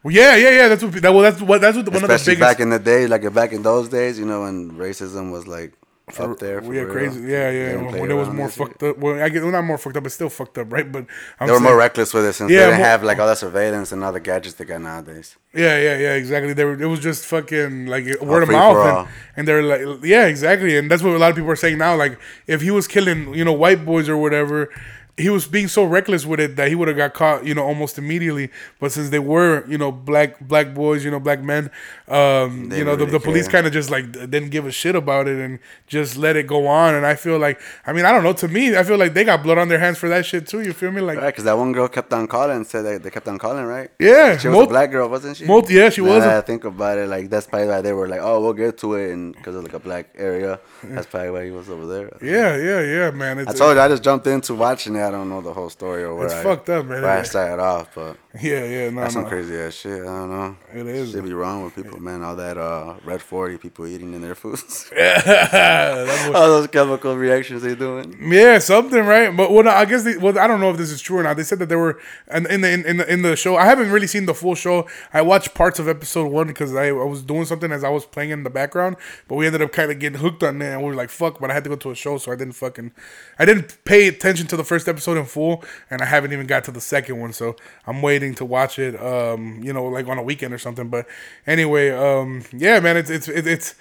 Well, yeah, yeah, yeah. That's what. That, well, that's what. That's what. One of the biggest. back in the day, like back in those days, you know, when racism was like up there. For yeah, real. crazy. Yeah, yeah. When, when it was more that shit. fucked up. Well, I guess well, not more fucked up, but still fucked up, right? But I'm They were more reckless with it since Yeah, they didn't more- have like all that surveillance and all the gadgets they got nowadays. Yeah, yeah, yeah, exactly. They were, it was just fucking like word of mouth, and, and they're like, yeah, exactly, and that's what a lot of people are saying now. Like, if he was killing, you know, white boys or whatever, he was being so reckless with it that he would have got caught, you know, almost immediately. But since they were, you know, black black boys, you know, black men, um, you know, the, really the police kind of just like didn't give a shit about it and just let it go on. And I feel like, I mean, I don't know. To me, I feel like they got blood on their hands for that shit too. You feel me? Like, Right, because that one girl kept on calling and said that they kept on calling, right? yeah, She was mul- a black girl, wasn't she? mul- yeah, she was. I think about it, like that's probably why they were like, "Oh, we'll get to it," and because of like a black area, that's probably why he was over there. yeah, yeah, yeah, man. It's, I told you I just jumped into watching it. I don't know the whole story or where It's I, fucked up, man. Where I started off, but yeah, yeah, no, that's no. some crazy ass shit. I don't know. It is. Should be wrong with people, man. All that uh, red forty people eating in their foods. That all those chemical reactions they doing. Yeah, something right. But well, I guess they, well, I don't know if this is true or not. They said that there were and in the in the in the show. I haven't really seen the full show. I watched parts of episode one because I, I was doing something as I was playing in the background. But we ended up kind of getting hooked on it, and we were like, "Fuck!" But I had to go to a show, so I didn't fucking I didn't pay attention to the first episode in full, and I haven't even got to the second one. So I'm waiting to watch it. Um, you know, like on a weekend or something. But anyway, um, yeah, man, it's it's it's.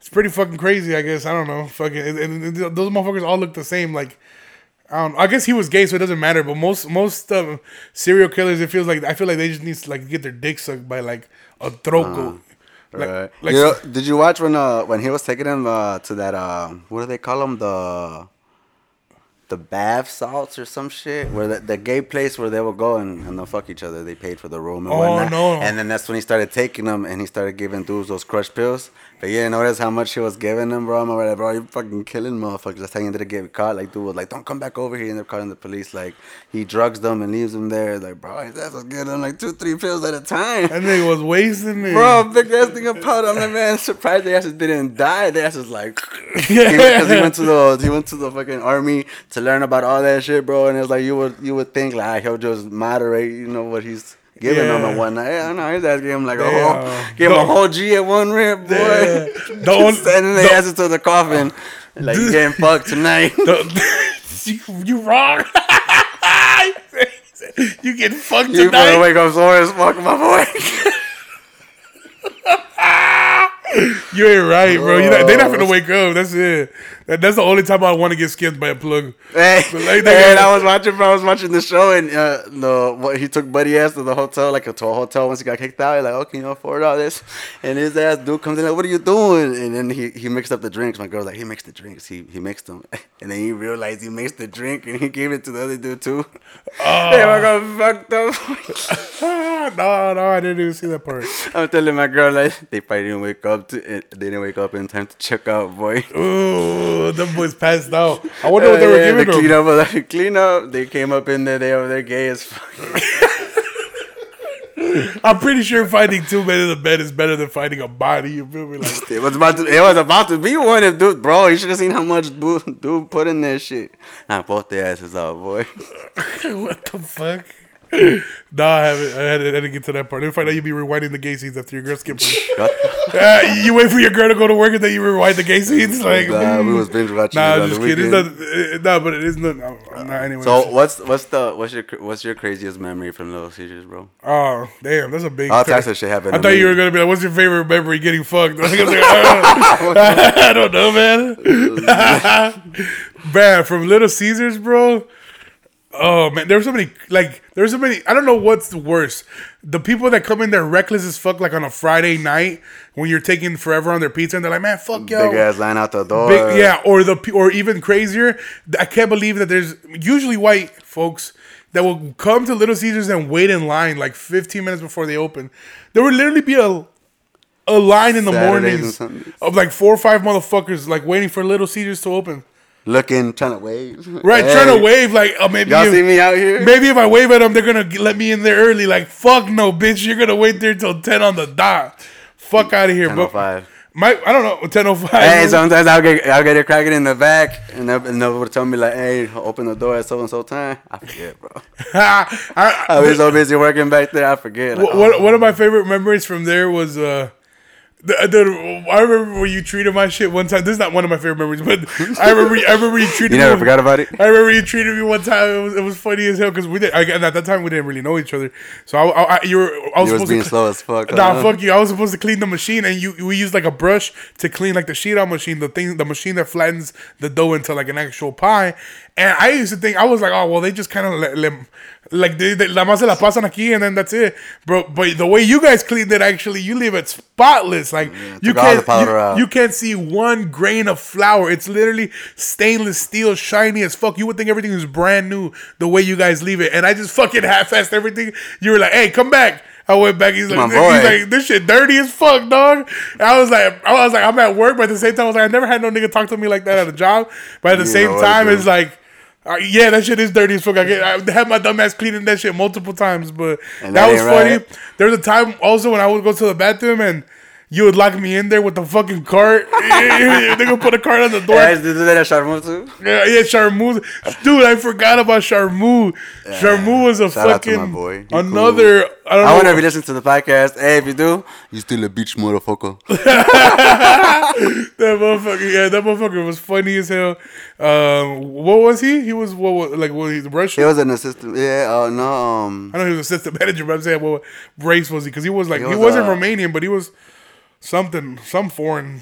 it's pretty fucking crazy, I guess. I don't know. Fucking, and, those motherfuckers all look the same. Like, I. I guess he was gay, so it doesn't matter. But most most um, serial killers, it feels like I feel like they just need to like get their dick sucked by like a throat goat. Like, right. like you know, did you watch when uh when he was taking him uh to that uh what do they call him the the bath salts or some shit, where the, the gay place where they would go and, and they'll fuck each other. They paid for the room and Oh, whatnot. no. And then that's when he started taking them and he started giving dudes those crush pills. But you didn't notice how much he was giving them, bro. I'm like, bro, you're fucking killing motherfuckers. That's how he ended up getting caught. Like, dude was like, don't come back over here. And they're calling the police. Like, he drugs them and leaves them there. Like, bro, his ass was getting them like two, three pills at a time. That nigga was wasting it. Bro, big ass thing of powder. I'm like, man, surprised the asses didn't die. The ass is like, because he went to the he went to the fucking army to learn about all that shit, bro. And it's like you would you would think like ah, he'll just moderate, you know what he's giving them Yeah. and whatnot. Yeah, I know his ass gave him like a whole gave him a whole G at one rip, boy. Yeah. Only- Sending the the- asses to the coffin. Like you getting fucked tonight. You, you wrong. you get fucked You better tonight. wake up sore as fuck, my boy. You ain't right, bro. You not, they not gonna wake up. That's it. That, that's the only time I want to get skipped by a plug. Hey, But like hey, they- and I was watching, bro. I was watching the show, and uh, the what he took Buddy ass to the hotel, like to a hotel once he got kicked out. He's like, okay, you know, afford all this, and his ass dude comes in like, what are you doing? And then he, he mixed up the drinks. My girl's like, he mixed the drinks. He he mixed them, and then he realized he mixed the drink, and he gave it to the other dude too. Oh. Hey, my girl fucked up. no, no, I didn't even see that part. I'm telling my girl like they probably didn't wake up to. They didn't wake up in time to check out, boy. Ooh, them boys passed out. I wonder what they Uh, were yeah, giving the them. clean up, the clean up. They came up in there. They over there gay as fuck. I'm pretty sure finding two men in the bed is better than finding a body. You feel me? Like, It was about to. It was about to be one. If dude, bro, you should have seen how much dude, dude put in that shit. Nah, both their asses out, boy. what the fuck? no, I haven't. I had I didn't get to that part. Then find out you'd be rewinding the gay scenes after your girl skipped. uh, you wait for your girl to go to work and then you rewind the gay scenes. Like, Nah, we mm. was binge watching. Nah, I'm just kidding. not, uh, nah, but it is not. No, nah, anyway. So what's what's the what's your what's your craziest memory from Little Caesars, bro? oh, damn, that's a big. All types of shit happened. I thought me. you were gonna be like, "What's your favorite memory getting fucked?" I was like, I don't know, man. man, from Little Caesars, bro. Oh man, there's so many. Like, there's so many. I don't know what's the worst. The people that come in there reckless as fuck, like on a Friday night when you're taking forever on their pizza, and they're like, "Man, fuck yo." Big ass line out the door. Big, yeah, or the or even crazier. I can't believe that there's usually white folks that will come to Little Caesars and wait in line like 15 minutes before they open. There would literally be a a line in the Saturdays mornings of like four or five motherfuckers like waiting for Little Caesars to open. Looking, trying to wave. Right, Hey, trying to wave like oh maybe Y'all if- see me out here? maybe if I wave at them they're gonna let me in there early. Like fuck no, bitch, you're gonna wait there till 10 on the dot. Fuck out of here, but 10:05. my I don't know 10:05. Hey, sometimes I'll get I'll get it cracking in the back, and they'll, and they'll tell me like, "Hey, open the door at so and so time." I forget, bro. I, I was so busy working back there, I forget. Like, Wh- One, one of my favorite memories from there was uh, the, uh, the, I remember when you treated my shit one time. This is not one of my favorite memories, but I remember I remember you treated you never me. forgot about it. I remember you treated me one time. It was, it was funny as hell because we did. I, and at that time we didn't really know each other. So I, I, I you were I was You was supposed being to. slow as fuck. Nah, huh? fuck you. I was supposed to clean the machine, and you we used like a brush to clean like the sheet out machine, the thing, the machine that flattens the dough into like an actual pie. And I used to think I was like, oh well, they just kind of let, let, like they, they la más se la pasan aquí, and then that's it, bro. But the way you guys cleaned it, actually, you leave it spotless. Like you can't you, you can't see one grain of flour. It's literally stainless steel, shiny as fuck. You would think everything was brand new the way you guys leave it, and I just fucking half-assed everything. You were like, hey, come back. I went back. He's like, he's like, this shit dirty as fuck, dog. And I was like, I was like, I'm at work, but at the same time, I was like, I never had no nigga talk to me like that at a job. But at the You same time, it's like, yeah, that shit is dirty as fuck. I, get, I had my dumb ass cleaning that shit multiple times, but that, that was funny. right. There was a time also when I would go to the bathroom and you would lock me in there with the fucking cart. they gonna put a cart on the door. Yeah, I used to do that at Sharmu too. Yeah, yeah, Sharmu. Dude, I forgot about Sharmu. Sharmu was a Shout out to my fucking boy. He another. I don't I know. wonder if you listen to the podcast. Hey, if you do, you still a bitch motherfucker. That motherfucker, yeah, that motherfucker was funny as hell. Um, what was he? He was what? was like, what? He's Russian. he was an assistant. Yeah, oh no. Um, I know he was assistant manager, but I'm saying, what race was he? Because he was like, he, was, wasn't uh, Romanian, but he was something, some foreign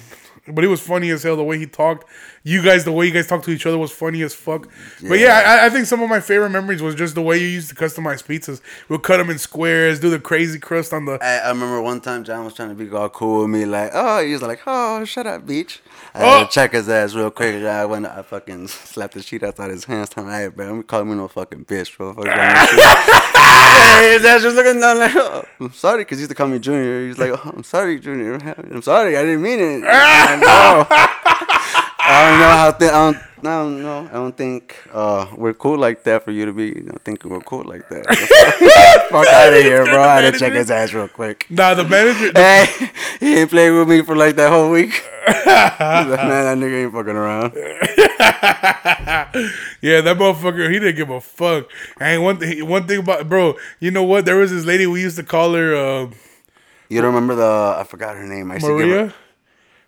But he was funny as hell. The way he talked, you guys, the way you guys talked to each other was funny as fuck. But yeah, I, I think some of my favorite memories was just the way you used to customize pizzas. We'll cut them in squares, do the crazy crust on the. I, I remember one time John was trying to be all cool with me, like, oh, he was like, oh, shut up, beach. I Oh. had to oh. check his ass real quick. I went, I fucking slapped the shit outside his hands. I'm hey, bro, don't call me no fucking bitch, bro. Fuck shit. his ass just looking down like, oh, I'm sorry, because he used to call me Junior. He's like, oh, I'm sorry, Junior. I'm sorry, I didn't mean it. I don't know how. Th- I don't. I don't know. I don't think uh, we're cool like that for you to be. I don't think we're cool like that. Fuck out of here, bro. I had to check his ass real quick. Nah, the manager. Hey, he ain't played with me for like that whole week. Like, Man, that nigga ain't fucking around. yeah, that motherfucker, he didn't give a fuck. And one thing, one thing about bro, you know what? There was this lady we used to call her uh, You don't remember the? I forgot her name. I used to give her- Maria.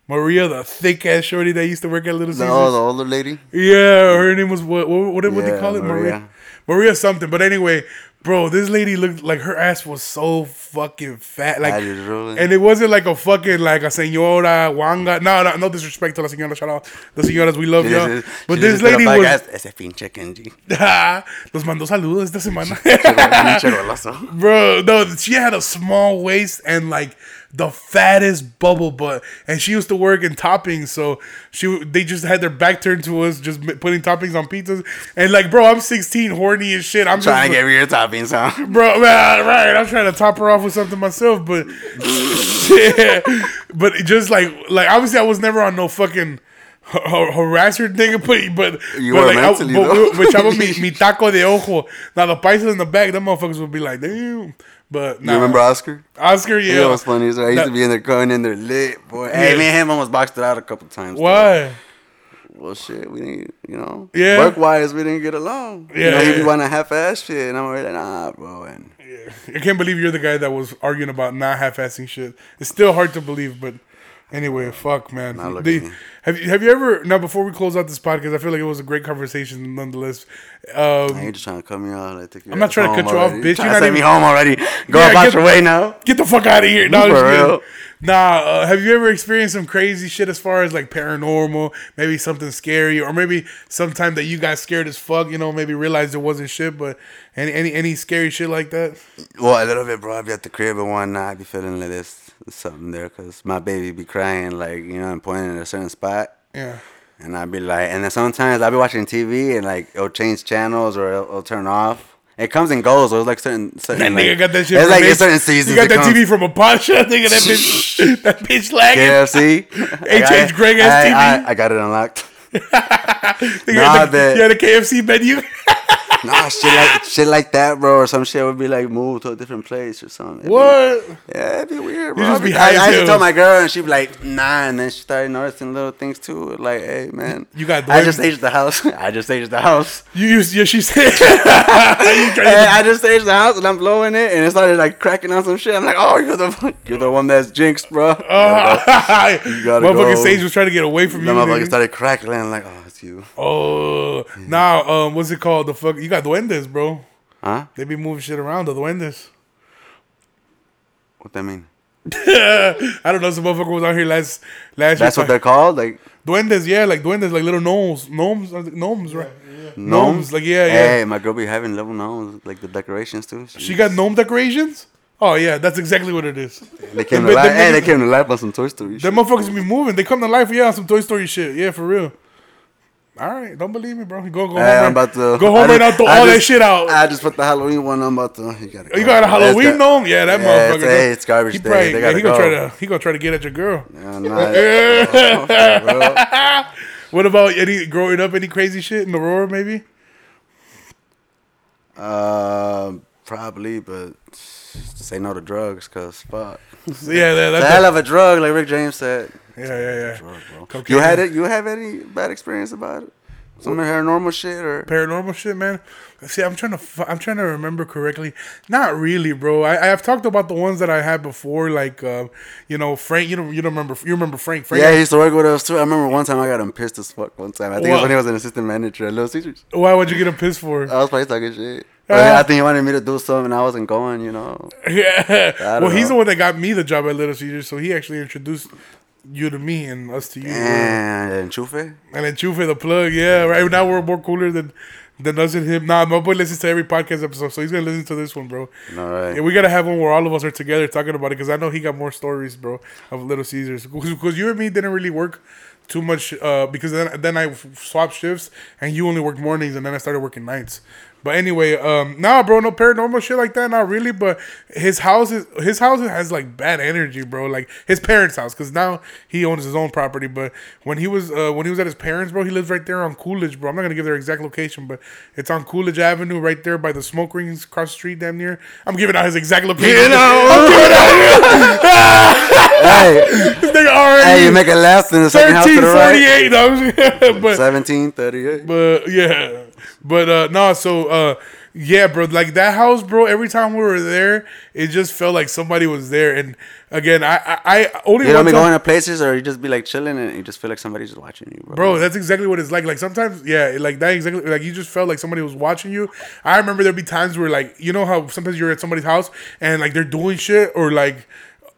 Maria, the thick ass shorty that used to work at Little Caesars. oh, the older lady. Yeah, her name was what? What, what, what they call it? Maria. Maria. Maria something. But anyway, bro, this lady looked like her ass was so fucking fat. Like, really- and it wasn't like a fucking like a señora Wanga. No, no, no disrespect to la señora. Shout out the señoras. We love y'all. But this lady was. Ese pinche Kenji. Los mandó saludos esta semana. Bro, no, she had a small waist and like the fattest bubble butt, and she used to work in toppings. So she, they just had their back turned to us, just putting toppings on pizzas. And like, bro, I'm 16, horny as shit. I'm Trying just, to get me your toppings, huh? bro, man, right? I'm trying to top her off with something myself, but yeah, but just like, like obviously, I was never on no fucking. har- har- Harasser nigga, but but You but like, I, mentally, but, though. but chavo mi, mi taco de ojo. Now the paisas in the back, them motherfuckers would be like, damn. But You remember Oscar? Oscar? Yeah, Yeah. it was funny. So I used to be in there going in there lit, boy. Hey, Yeah. me and him almost boxed it out a couple times. though. Why? Well, shit, we didn't, you know, Yeah. work wise, we didn't get along. Yeah, you know, yeah. be wanting half ass shit, and I'm like, nah, bro. And I can't believe you're the guy that was arguing about not half-assing shit. It's still hard to believe, but anyway, fuck, man. The- have you have you ever now before we close out this podcast? I feel like it was a great conversation nonetheless. Um, you're just trying to cut me off. Take your I'm not trying to cut you off, already. bitch. Trying You're to not me even- home already. Go Yeah, about get- your way now. Get the fuck out of here! No, For real? Nah, uh, have you ever experienced some crazy shit as far as like paranormal? Maybe something scary, or maybe sometime that you got scared as fuck. You know, maybe realized it wasn't shit, but any any any scary shit like that? Well, a little bit, bro. I be at the crib and one night, I be feeling like there's something there because my baby be crying, like, you know, and pointing at a certain spot. Yeah. And I'd be like, and then sometimes I'll be watching TV and like it'll change channels or it'll, it'll turn off. It comes and goes. So it's like certain, certain That nigga like, got that shit. It's like H- certain seasons. You got that comes. TV from a pawn shop. Nigga, that bitch, that bitch lagging. KFC. H.H. I- Greg ass TV. I, I got it unlocked. Nah, had the, that- you had a KFC menu. Nah, shit like shit like that, bro, or some shit would be like moved to a different place or something. It'd be- what? Yeah, it'd be weird, bro. just be I, I used to tell my girl, and she'd be like, "Nah," and then she started noticing little things too. Like, hey, man, You got I just staged the house. I just staged the house. You used, yeah, she said. You I just staged the house, and I'm blowing it, and it started like cracking on some shit. I'm like, "Oh, you're the you're the one that's jinxed, bro." Uh, gotta Motherfucking go. Sage was trying to get away from you. the motherfucker started crackling. Like, "Oh, it's you, Oh, now, um, what's it called? The fuck, you got duendes, bro. huh?" They be moving shit around. The duendes. What that mean? I don't know. Some motherfucker was out here last last That's year. what they're called, like duendes. Yeah, like duendes, like little gnomes, gnomes, uh, gnomes, right? gnomes. Like yeah, yeah. Hey, my girl be having little gnomes, like the decorations too. She got gnome decorations. Oh yeah, that's exactly what it is. They came to life. Hey, they came to life on some Toy Story. shit. Them motherfuckers be moving. They come to life. Yeah, on some Toy Story shit. Yeah, for real. All right, don't believe me, bro. Go go Hey, home. I'm about to go I home right now. just- Throw I all that shit out. I just put the Halloween one. I'm about to. You, gotta Oh, you got a Halloween got- gnome? Yeah, that Yeah, motherfucker. it's- hey, it's garbage he day. Probably, They yeah, he gotta gonna go. try to he gonna try to get at your girl. Yeah, nah. What about any growing up? Any crazy shit in Aurora? Maybe. Um, probably, but say no to drugs, cause fuck. Yeah, that, a hell of a drug, like Rick James said. Yeah, yeah, yeah. Drug, bro. Cocaine. You had it? You have any bad experience about it? Some paranormal shit or? paranormal shit, man. See, I'm trying to I'm trying to remember correctly. Not really, bro. I I've talked about the ones that I had before, like uh, you know Frank. You don't you don't remember you remember Frank? Frank Yeah, he used to work with us too. I remember one time I got him pissed as fuck. One time, I think it was when he was an assistant manager at Little Caesars. Why would you get him pissed for? I was probably talking shit. Uh, I think he wanted me to do something, and I wasn't going. You know. yeah. Well, don't he's the one that got me the job at Little Caesars, so he actually introduced you to me and us to you. And enchufe. And then Chufe the plug, yeah. Right now we're more cooler than than us and him. Nah, my boy listens to every podcast episode, so he's gonna listen to this one, bro. All right. Yeah, we gotta have one where all of us are together talking about it because I know he got more stories, bro, of Little Caesars. Because you and me didn't really work too much uh, because then then I swapped shifts and you only worked mornings and then I started working nights. But anyway, um, nah, bro, no paranormal shit like that, not really. But his house is his house has like bad energy, bro. Like his parents' house, because now he owns his own property. But when he was uh, when he was at his parents, bro, he lives right there on Coolidge, bro. I'm not gonna give their exact location, but it's on Coolidge Avenue, right there by the smoke rings across the street, damn near. I'm giving out his exact location. You know. I'm giving out hey, this nigga already. hey, you make it last than the second house to the right. 1348, no, but 1738. but yeah, but uh no, so uh yeah, bro, like that house, bro. Every time we were there, it just felt like somebody was there. And again, I I, I only You one be going to places or you just be like chilling and you just feel like somebody's just watching you, bro. Bro, that's exactly what it's like. Like sometimes, yeah, like that exactly. Like you just felt like somebody was watching you. I remember there'd be times where, like, you know how sometimes you're at somebody's house and like they're doing shit or like.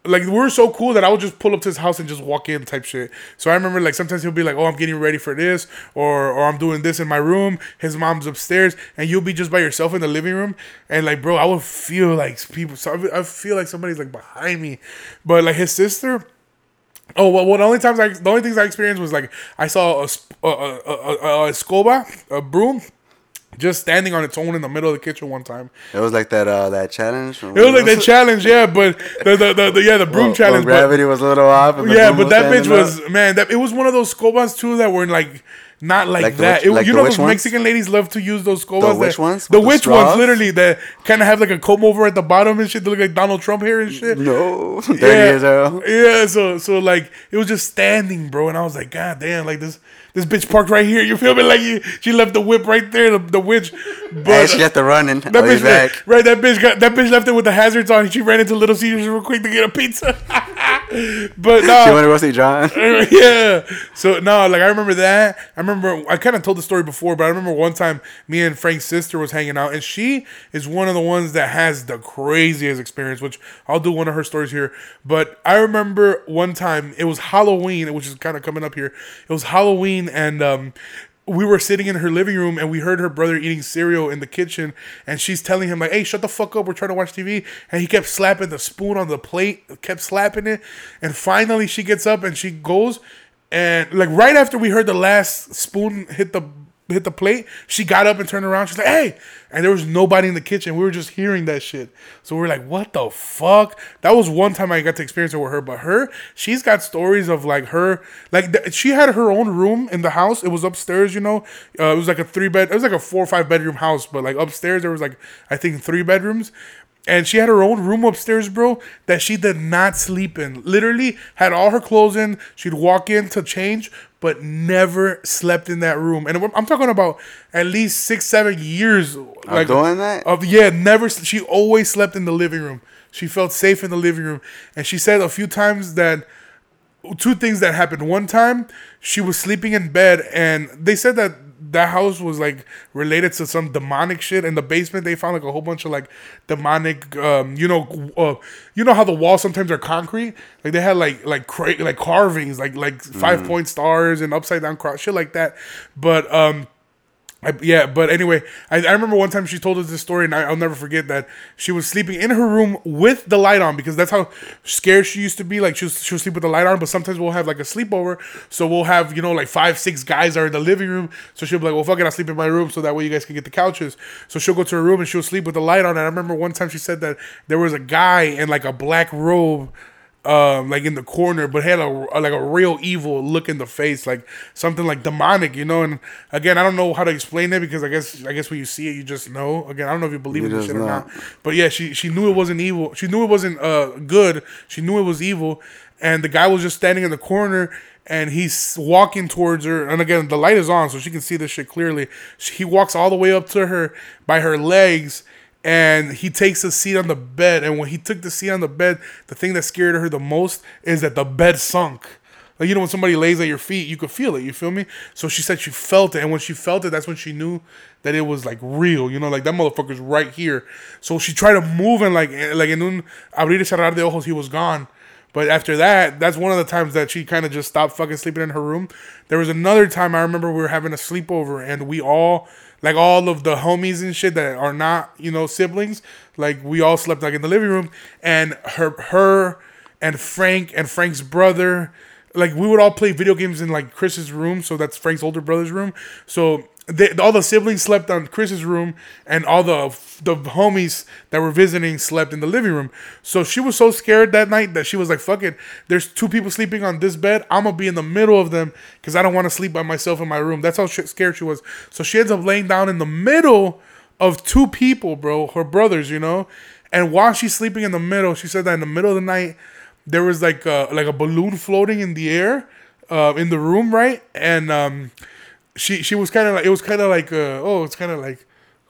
Like we're so cool that I would just pull up to his house and just walk in type shit. So I remember like sometimes he'll be like, "Oh, I'm getting ready for this," or "or I'm doing this in my room." His mom's upstairs, and you'll be just by yourself in the living room. And like, bro, I would feel like people. So I I feel like somebody's like behind me, but like his sister. Oh well, well, the only times I, the only things I experienced was like I saw a a, a, a, a, a scoba, a broom, just standing on its own in the middle of the kitchen one time. It was like that uh that challenge. It was like that challenge, yeah, but the the, the, the yeah the broom Well, challenge. well, but- gravity was a little off. yeah, but that bitch was up. man. That it was one of those scobas too that were like not like, Like that. witch- It- like you know those ones? Mexican ladies love to use those scobas. The witch that- ones The with the witch ones, literally that kind of have like a comb over at the bottom and shit. They look like Donald Trump hair and shit. no dirty yeah, as hell. Yeah, so so like it was just standing, bro, and I was like, God damn, like this this bitch parked right here. You feel me? Like you, she left the whip right there, the, the witch. But Hey, she got the running. that bitch, back. right? That bitch got that bitch left it with the hazards on. She ran into Little Caesars real quick to get a pizza. but She no, went to go see John. yeah. So no, like I remember that. I remember I kind of told the story before, but I remember one time me and Frank's sister was hanging out, and she is one of the ones that has the craziest experience. Which I'll do one of her stories here. But I remember one time it was Halloween, which is kind of coming up here. It was Halloween, and um, we were sitting in her living room and we heard her brother eating cereal in the kitchen and she's telling him like hey shut the fuck up we're trying to watch tv and he kept slapping the spoon on the plate kept slapping it and finally she gets up and she goes and like right after we heard the last spoon hit the hit the plate she got up and turned around. She's like hey! And there was nobody in the kitchen. We were just hearing that shit. So we are like what the fuck? That was one time i got to experience it with her. But her she's got stories of like her like th- she had her own room in the house. It was upstairs you know? Uh, it was like a three bed it was like a four or five bedroom house. But like upstairs there was like i think three bedrooms and she had her own room upstairs, bro, that she did not sleep in. Literally had all her clothes in. She'd walk in to change, but never slept in that room. And I'm talking about at least six, seven years. Like doing that? Of yeah, never. She always slept in the living room. She felt safe in the living room, and she said a few times that two things that happened. One time, she was sleeping in bed, and they said that that house was like related to some demonic shit. In the basement, they found like a whole bunch of like demonic, um, you know, uh, you know how the walls sometimes are concrete. Like they had like like cra- like carvings, like like five point stars and upside down cross, shit like that. But um. I, yeah, but anyway, I, I remember one time she told us this story, and I, I'll never forget that she was sleeping in her room with the light on because that's how scared she used to be. Like she was, she would sleep with the light on, but sometimes we'll have like a sleepover, so we'll have you know like five, six guys are in the living room. So she'll be like, "Well, fuck it, I'll sleep in my room, so that way you guys can get the couches." So she'll go to her room and she'll sleep with the light on. And I remember one time she said that there was a guy in like a black robe um, like in the corner, but had a, a- like a real evil look in the face, like something like demonic, you know. And again, I don't know how to explain it because I guess I guess when you see it, you just know. Again, I don't know if you believe You in this shit or not, but yeah, she she knew it wasn't evil. She knew it wasn't uh good. She knew it was evil, and the guy was just standing in the corner. And he's walking towards her, and again, the light is on, so she can see this shit clearly. She, he walks all the way up to her by her legs, and he takes a seat on the bed. And when he took the seat on the bed, the thing that scared her the most is that the bed sunk. Like you know, when somebody lays at your feet, you could feel it. You feel me? So she said she felt it, and when she felt it, that's when she knew that it was like real. You know, like that motherfucker's right here. So she tried to move and like like in un abrir y cerrar de ojos, he was gone. But after that, that's one of the times that she kind of just stopped fucking sleeping in her room. There was another time I remember we were having a sleepover and we all like all of the homies and shit that are not, you know, siblings, like we all slept like in the living room and her her and Frank and Frank's brother like we would all play video games in like Chris's room, so that's Frank's older brother's room. So they, all the siblings slept on Chris's room, and all the the homies that were visiting slept in the living room. So she was so scared that night that she was like, "Fuck it, there's two people sleeping on this bed. I'm gonna be in the middle of them because I don't want to sleep by myself in my room." That's how scared she was. So she ends up laying down in the middle of two people, bro, her brothers, you know. And while she's sleeping in the middle, she said that in the middle of the night there was like a, like a balloon floating in the air uh, in the room, right? And um, she she was kind of like it was kind of like uh, oh it's kind of like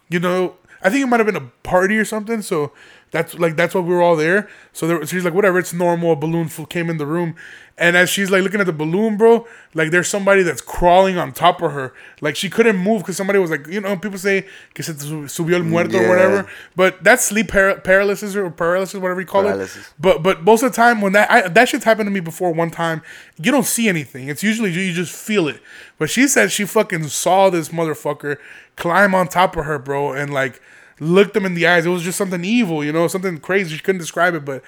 you know I think it might have been a party or something. So that's like that's why we were all there. So there, she's like, whatever, it's normal. A balloon came in the room, and as she's like looking at the balloon, bro, like there's somebody that's crawling on top of her. Like she couldn't move because somebody was like, you know, people say que se subió el muerto yeah. or whatever. But that's sleep par- paralysis or paralysis, whatever you call paralysis. it. But but most of the time when that I, that shit's happened to me before one time, you don't see anything. It's usually you just feel it. But she said she fucking saw this motherfucker climb on top of her, bro, and like looked them in the eyes. It was just something evil, you know, something crazy. She couldn't describe it, but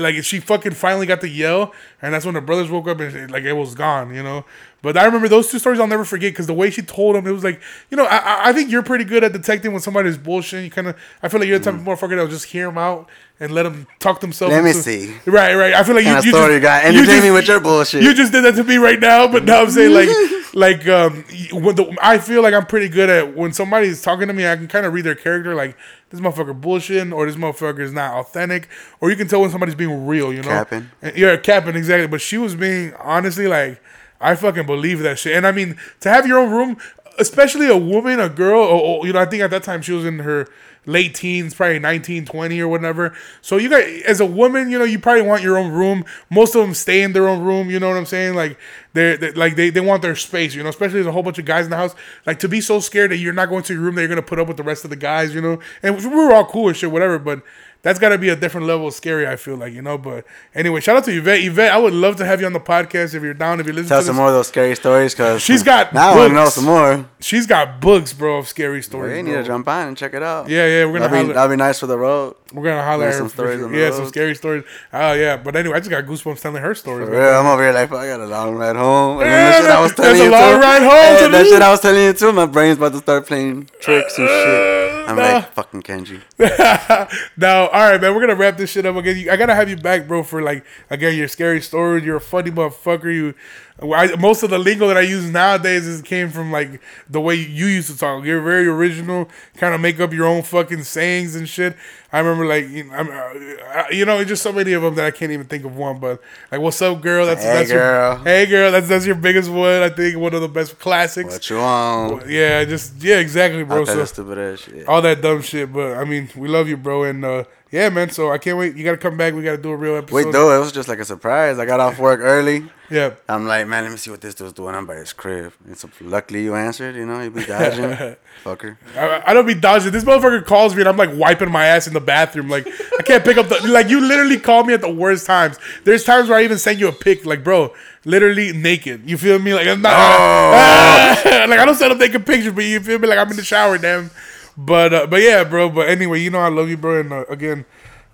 like she fucking finally got to yell, and that's when the brothers woke up and like it was gone, you know. But I remember those two stories I'll never forget because the way she told them, it was like, you know, I, I think you're pretty good at detecting when somebody's bullshit. You kind of, I feel like you're the type of motherfucker that'll just hear them out and let them talk themselves. Let me see. Right, right. I feel like you, you story you got entertain me with your bullshit. You just did that to me right now, but now I'm saying like, like um, when the, I feel like I'm pretty good at when somebody's talking to me, I can kind of read their character. Like this motherfucker bullshitting, or this motherfucker is not authentic, or you can tell when somebody's being real. You know, capping. Yeah, capping exactly. But she was being honestly like, I fucking believe that shit. And I mean, to have your own room, especially a woman, a girl, or, or, you know, I think at that time she was in her late teens, probably 19, 20 or whatever. So you got as a woman, you know, you probably want your own room. Most of them stay in their own room, you know what I'm saying? Like they're, they're like they, they want their space, you know, especially there's a whole bunch of guys in the house. Like to be so scared that you're not going to your room that you're gonna put up with the rest of the guys, you know. And we were all cool and shit, whatever, but that's got to be a different level of scary. I feel like you know. But anyway, shout out to Yvette. Yvette, I would love to have you on the podcast if you're down. If you listen, tell to some more of those scary stories because she's got. Now books. I know some more. She's got books, bro, of scary stories. Well, you need bro. to jump on and check it out. Yeah, yeah, we're gonna. That'd be, that'd be nice for the road. We're gonna holler some stories. Sure. yeah, road. some scary stories. Oh yeah, but anyway, I just got goosebumps telling her stories. For real, I'm over here like I got a long ride home. And yeah, that shit I was telling you a long too, ride home. that shit I was telling you too. My brain's about to start playing tricks and shit. Uh, I'm like fucking Kenji. now, all right, man, we're gonna wrap this shit up again. I gotta have you back, bro, for like again your scary stories. You're a funny motherfucker. You I, most of the lingo that I use nowadays is came from like the way you used to talk. You're very original, kind of make up your own fucking sayings and shit. I remember like you know, uh, you know just so many of them that I can't even think of one. But like, what's up, girl? That's hey, that's girl. Your, hey, girl. That's that's your biggest one. I think one of the best classics. What you want? Yeah, just yeah, exactly, bro. So, stupid ass shit. All that dumb shit. But I mean, we love you, bro, and. uh yeah, man. So I can't wait. You got to come back. We got to do a real episode. Wait, though, it was just like a surprise. I got off work early. Yeah. I'm like, man, let me see what this dude's doing. I'm by his crib. And so luckily you answered. You know, you be dodging, fucker. I, I, don't be dodging. This motherfucker calls me and I'm like wiping my ass in the bathroom. Like I can't pick up the like. You literally call me at the worst times. There's times where I even send you a pic. Like, bro, literally naked. You feel me? Like I'm not. Oh. like I don't send up naked pictures, but you feel me? Like I'm in the shower, damn. But uh, but yeah, bro. But anyway, you know I love you, bro. And uh, again,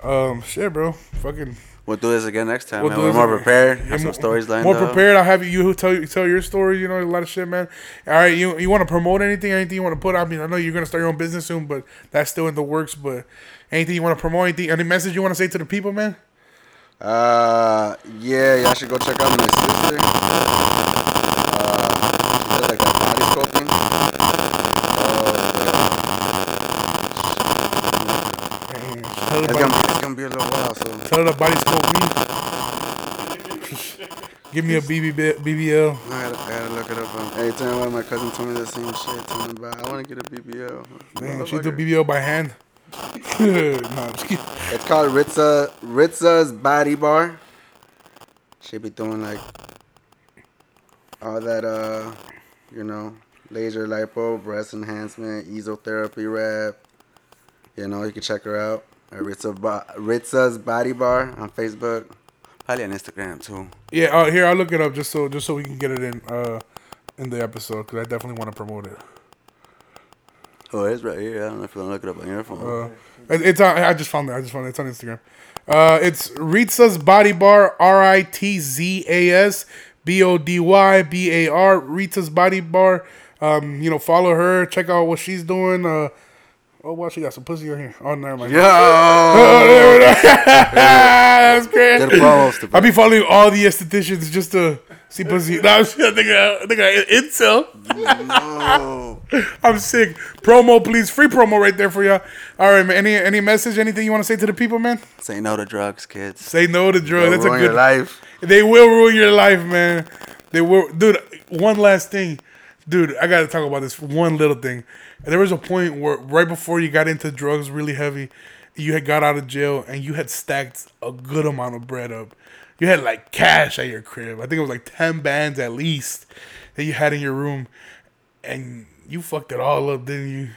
um, shit, bro. Fucking. We'll do this again next time. We'll man. We're more prepared. Have some more, stories lined More prepared. I'll have you tell you tell your story. You know a lot of shit, man. All right, you you want to promote anything? Anything you want to put? I mean, I know you're gonna start your own business soon, but that's still in the works. But anything you want to promote? Anything? Any message you want to say to the people, man? Uh, yeah, y'all should go check out my sister. Uh, like that body sculpting. It's, gonna, it's gonna be a little while, so. Tell her to body scope me. Give me a BB, BBL. I gotta, I gotta look it up. Um, every time one of my cousins told me the same shit, telling me about, I want to get a BBL. Man, she do BBL by hand. no, it's called Ritza Ritza's Body Bar. She be doing like all that, uh, you know, laser lipo, breast enhancement, esotherapy wrap. You know, you can check her out. Ritza Ritza's Body Bar on Facebook. Probably on Instagram too. Yeah, uh, here I'll look it up just so just so we can get it in uh in the episode because I definitely want to promote it. Oh, it's right here. I don't know if you want to look it up on your phone. Uh, it's on. I just found it. I just found it. It's on Instagram. Uh, it's Ritza's Body Bar. R I T Z A S B O D Y B A R. Ritza's Body Bar. Um, you know, follow her. Check out what she's doing. Uh, oh, wow, she got some pussy on here. Oh, never mind. Yo! That's great. Get a. I'll be following all the estheticians just to see pussy. No, I'm I think I, I think I incel. no. I'm sick. Promo, please. Free promo right there for y'all. All right, man. Any any message? Anything you want to say to the people, man? Say no to drugs, kids. Say no to drugs. That's a good. your life. They will ruin your life, man. They will, dude. One last thing, dude. I gotta talk about this one little thing. There was a point where right before you got into drugs really heavy, you had got out of jail and you had stacked a good amount of bread up. You had like cash at your crib. I think it was like ten bands at least that you had in your room, and you fucked it all up, didn't you?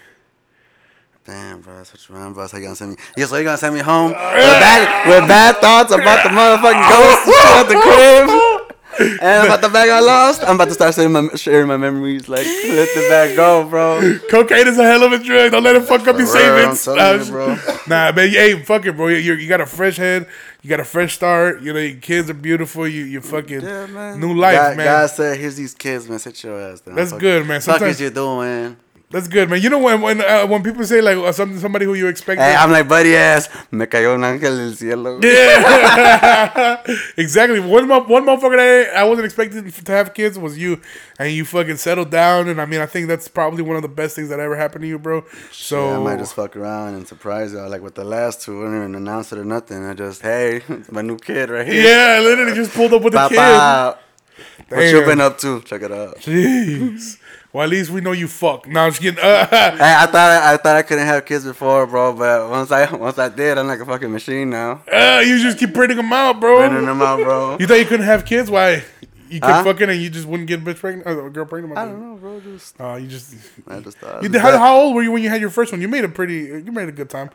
Damn, bro, that's what you want, bro. So you gonna send me? Yeah, so you gonna send me home with bad, with bad thoughts about the motherfucking ghost at the crib, and about the bag I lost. I'm about to start sharing my, sharing my memories. Like, let the bag go, bro. Cocaine is a hell of a drug. Don't let it fuck up your For real, I'm savings. you, bro. Nah, man. Hey, fuck it, bro. You, you got a fresh head. You got a fresh start. You know, your kids are beautiful. You, you fucking Yeah, man. new life, God, man. God said, "Here's these kids, man. Sit your ass down." That's Fuck- good, man. Fuck Sometimes- is you doing? That's good, man. You know when when uh, when people say like uh, something somebody who you expect. Hey, I'm like buddy ass. Me cayó un ángel del cielo. yeah, exactly. One one motherfucker that I wasn't expecting to have kids was you, and you fucking settled down. And I mean, I think that's probably one of the best things that ever happened to you, bro. So Yeah, I might just fuck around and surprise y'all like with the last two. I didn't even announce it or nothing. I just, hey, my new kid right here. yeah, literally just pulled up with a kid. Papa. What you been up to? Check it out. Jeez. Well, at least we know you fuck. No, I'm just kidding. Uh, Hey, I thought I, thought I couldn't have kids before, bro. But once I once I did, I'm like a fucking machine now. uh, you just keep printing them out, bro. Printing them out, bro. You thought you couldn't have kids? Why? You kept Huh? fucking and you just wouldn't get a bitch pregnant, or a girl pregnant. I don't know, bro. Just Uh, you just. I just thought. You did, how, how old were you when you had your first one? You made a pretty. You made a good time.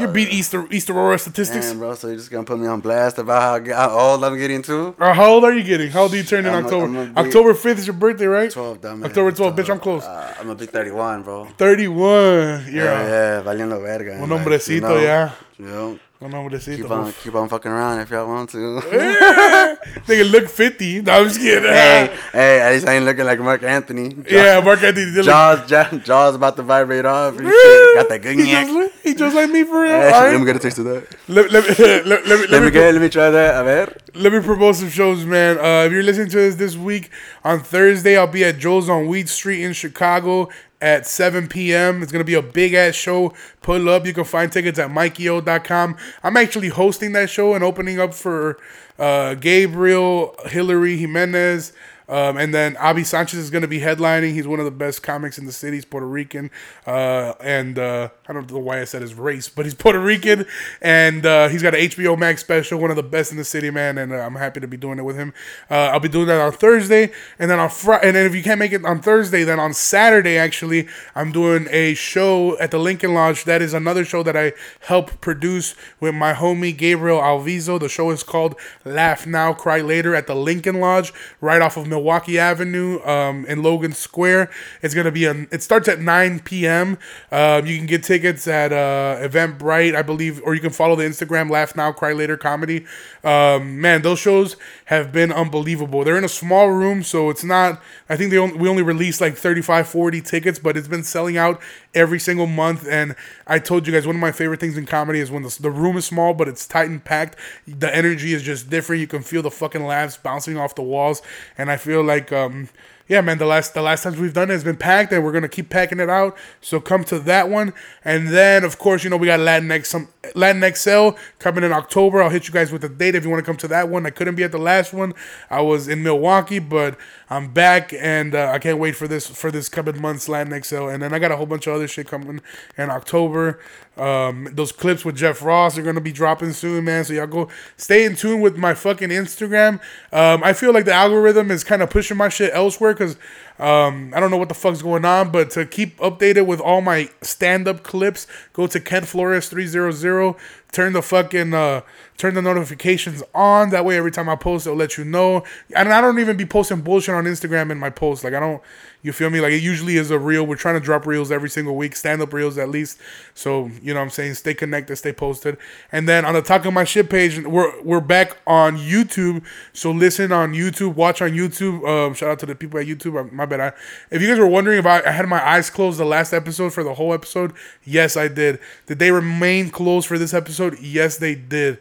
you beat Easter Easter Aurora statistics. Damn, bro. So you're just gonna put me on blast about how, how old I'm getting too? Uh, how old are you getting? How old do you turn in I'm a- October? I'm a big- October fifth is your birthday, right? Twelve, dumb. October 12th, bitch, I'm close. Uh, I'm a big 31, bro. Thirty-one. You're Yeah, yeah, valiendo verga. un hombrecito, yeah. You know, Un hombrecito. keep on, keep on fucking around if y'all want to. Nigga look fifty. No, I'm just kidding. hey, hey, at least I ain't looking like Marc Anthony. Yeah, Marc Anthony Jaws, Jaws, Jaws about to vibrate off. and shit. Got that good he just, like- he just like me for real. Hey, All Let me get a taste of that. Let, let, me, let, let, me, Let let, me me, get. Let me try that. A ver. let me promote some shows, man. Uh, if you're listening to this this week, on Thursday, I'll be at Joe's on Weed Street in Chicago at 7 p.m. It's going to be a big ass show. Pull up. You can find tickets at mikeyO.com. I'm actually hosting that show and opening up for uh, Gabriel, Hillary Jimenez. Um, and then Abby Sanchez is going to be headlining. He's one of the best comics in the city. He's Puerto Rican. Uh, and uh, I don't know why I said his race, but he's Puerto Rican. And uh, he's got an HBO Max special, one of the best in the city, man. And uh, I'm happy to be doing it with him. Uh, I'll be doing that on Thursday. And then on Friday, and then if you can't make it on Thursday, then on Saturday, actually, I'm doing a show at the Lincoln Lodge. That is another show that I help produce with my homie Gabriel Alviso. The show is called Laugh Now, Cry Later at the Lincoln Lodge, right off of Milwaukee Avenue um, in Logan Square. It's gonna be a. It starts at 9 p.m. Um, you can get tickets at uh, Eventbrite, I believe, or you can follow the Instagram Laugh Now, Cry Later Comedy. Um, man, those shows have been unbelievable. They're in a small room, so it's not. I think they only, we only released like 35, 40 tickets, but it's been selling out every single month. And I told you guys one of my favorite things in comedy is when the, the room is small, but it's tight and packed. The energy is just different. You can feel the fucking laughs bouncing off the walls, and I feel like. um yeah, man. The last the last times we've done it has been packed, and we're gonna keep packing it out. So come to that one, and then of course you know we got Latinx some Latinx Sale coming in October. I'll hit you guys with a date if you want to come to that one. I couldn't be at the last one. I was in Milwaukee, but I'm back, and uh, I can't wait for this for this coming month's Latinx Sale. And then I got a whole bunch of other shit coming in October. Um, those clips with Jeff Ross are gonna be dropping soon, man. So y'all go stay in tune with my fucking Instagram. Um, I feel like the algorithm is kind of pushing my shit elsewhere because um, I don't know what the fuck's going on. But to keep updated with all my stand up clips, go to Ken Flores three zero zero. Turn the fucking uh, turn the notifications on. That way, every time I post, it'll let you know. And I don't even be posting bullshit on Instagram in my posts. Like I don't. You feel me? Like it usually is a reel. We're trying to drop reels every single week, stand up reels at least. So you know what I'm saying, stay connected, stay posted. And then on the Talk of My Shit page, we're we're back on YouTube. So listen on YouTube, watch on YouTube. Um, shout out to the people at YouTube. Uh, My bad. I, if you guys were wondering if I, I had my eyes closed the last episode for the whole episode, yes, I did. Did they remain closed for this episode? Yes, they did.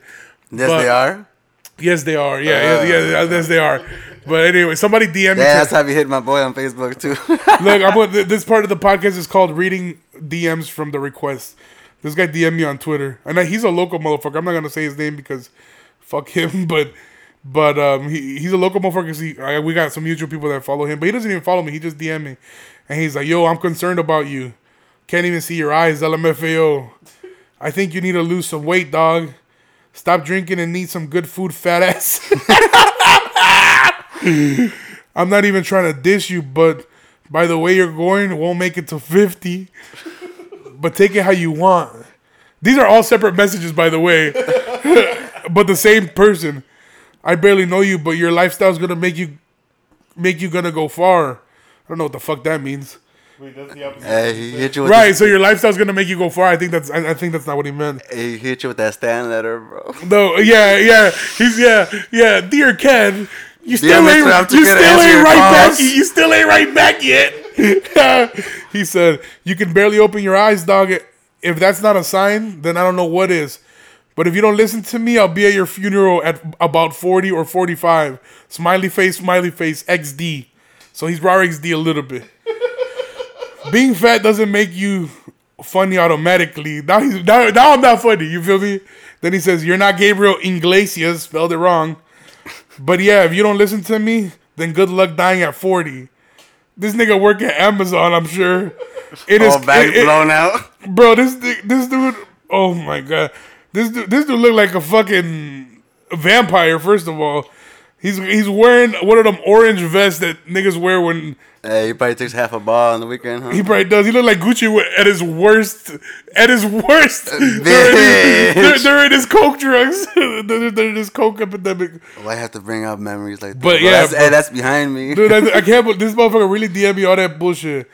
Yes, But- they are. Yes, they are. Yeah, yeah, yeah, yes, they are. But anyway, somebody DM me. Yeah, that's how you hit my boy on Facebook too. Look, I'm gonna, this part of the podcast is called reading DMs from the request. This guy DM me on Twitter, and I, he's a local motherfucker. I'm not gonna say his name because fuck him, but but um he, he's a local motherfucker. He, I, we got some mutual people that follow him, but he doesn't even follow me. He just DM me, and he's like, "Yo, I'm concerned about you. Can't even see your eyes, LMFAO. I think you need to lose some weight, dog. Stop drinking and eat some good food, fat ass." I'm not even trying to dish you, but by the way you're going, won't make it to 50. But take it how you want. These are all separate messages, by the way, but the same person. I barely know you, but your lifestyle's gonna make you make you gonna go far. I don't know what the fuck that means. Wait, that's the opposite. hey, he hit you with Right, so your lifestyle's gonna make you go far. I think that's I, I think that's not what he meant. The, he hit you with that stand letter, bro. No, yeah, yeah, he's yeah, yeah. Dear Ken, you still Mr. ain't I'm you still ain't your right back. You still ain't right back yet. he said, "You can barely open your eyes, dog. If that's not a sign, then I don't know what is." But if you don't listen to me, I'll be at your funeral at about 40 or 45. Smiley face, smiley face, XD. So he's raw XD a little bit. Being fat doesn't make you funny automatically. Now he's now, now I'm not funny. You feel me? Then he says you're not Gabriel Iglesias, spelled it wrong. But yeah, if you don't listen to me, then good luck dying at 40. This nigga work at Amazon, I'm sure. It is All back it- it- blown out. bro. This this dude. Oh my god, this dude, this dude look like a fucking vampire. First of all, he's he's wearing one of them orange vests that niggas wear when Hey, he probably takes half a ball on the weekend, huh? he probably does. He look like Gucci at his worst. At his worst uh, during, his, during his coke drugs, during his coke epidemic. Why I have to bring up memories like that? But Bro, yeah, that's, bro. hey, that's behind me. Dude, I, I can't. believe This motherfucker really DM me all that bullshit.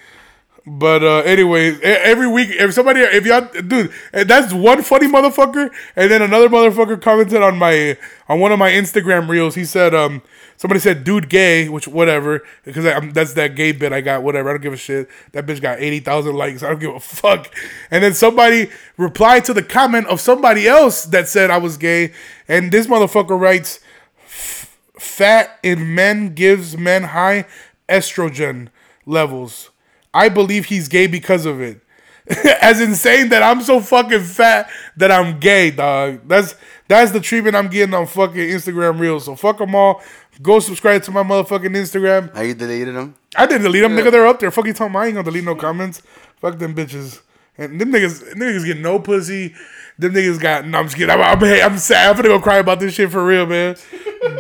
But uh anyways, e- every week, if somebody, if y'all, dude, that's one funny motherfucker, and then another motherfucker commented on my on one of my Instagram reels. He said, um, somebody said, "Dude, gay," which whatever, because that's that gay bit I got. Whatever, I don't give a shit. That bitch got eighty thousand likes. I don't give a fuck. And then somebody replied to the comment of somebody else that said I was gay, and this motherfucker writes fat in men gives men high estrogen levels. I believe he's gay because of it. As insane that I'm so fucking fat that I'm gay, dog. That's that's the treatment I'm getting on fucking Instagram Reels. So fuck them all. Go subscribe to my motherfucking Instagram. Are you deleted them? I didn't delete them, nigga. They're up there. Fuck you, talking. I ain't gonna delete no comments. Fuck them bitches. And them niggas, them niggas get no pussy. Them niggas got. No, I'm just kidding. I'm, I'm, I'm sad. I'm gonna go cry about this shit for real, man.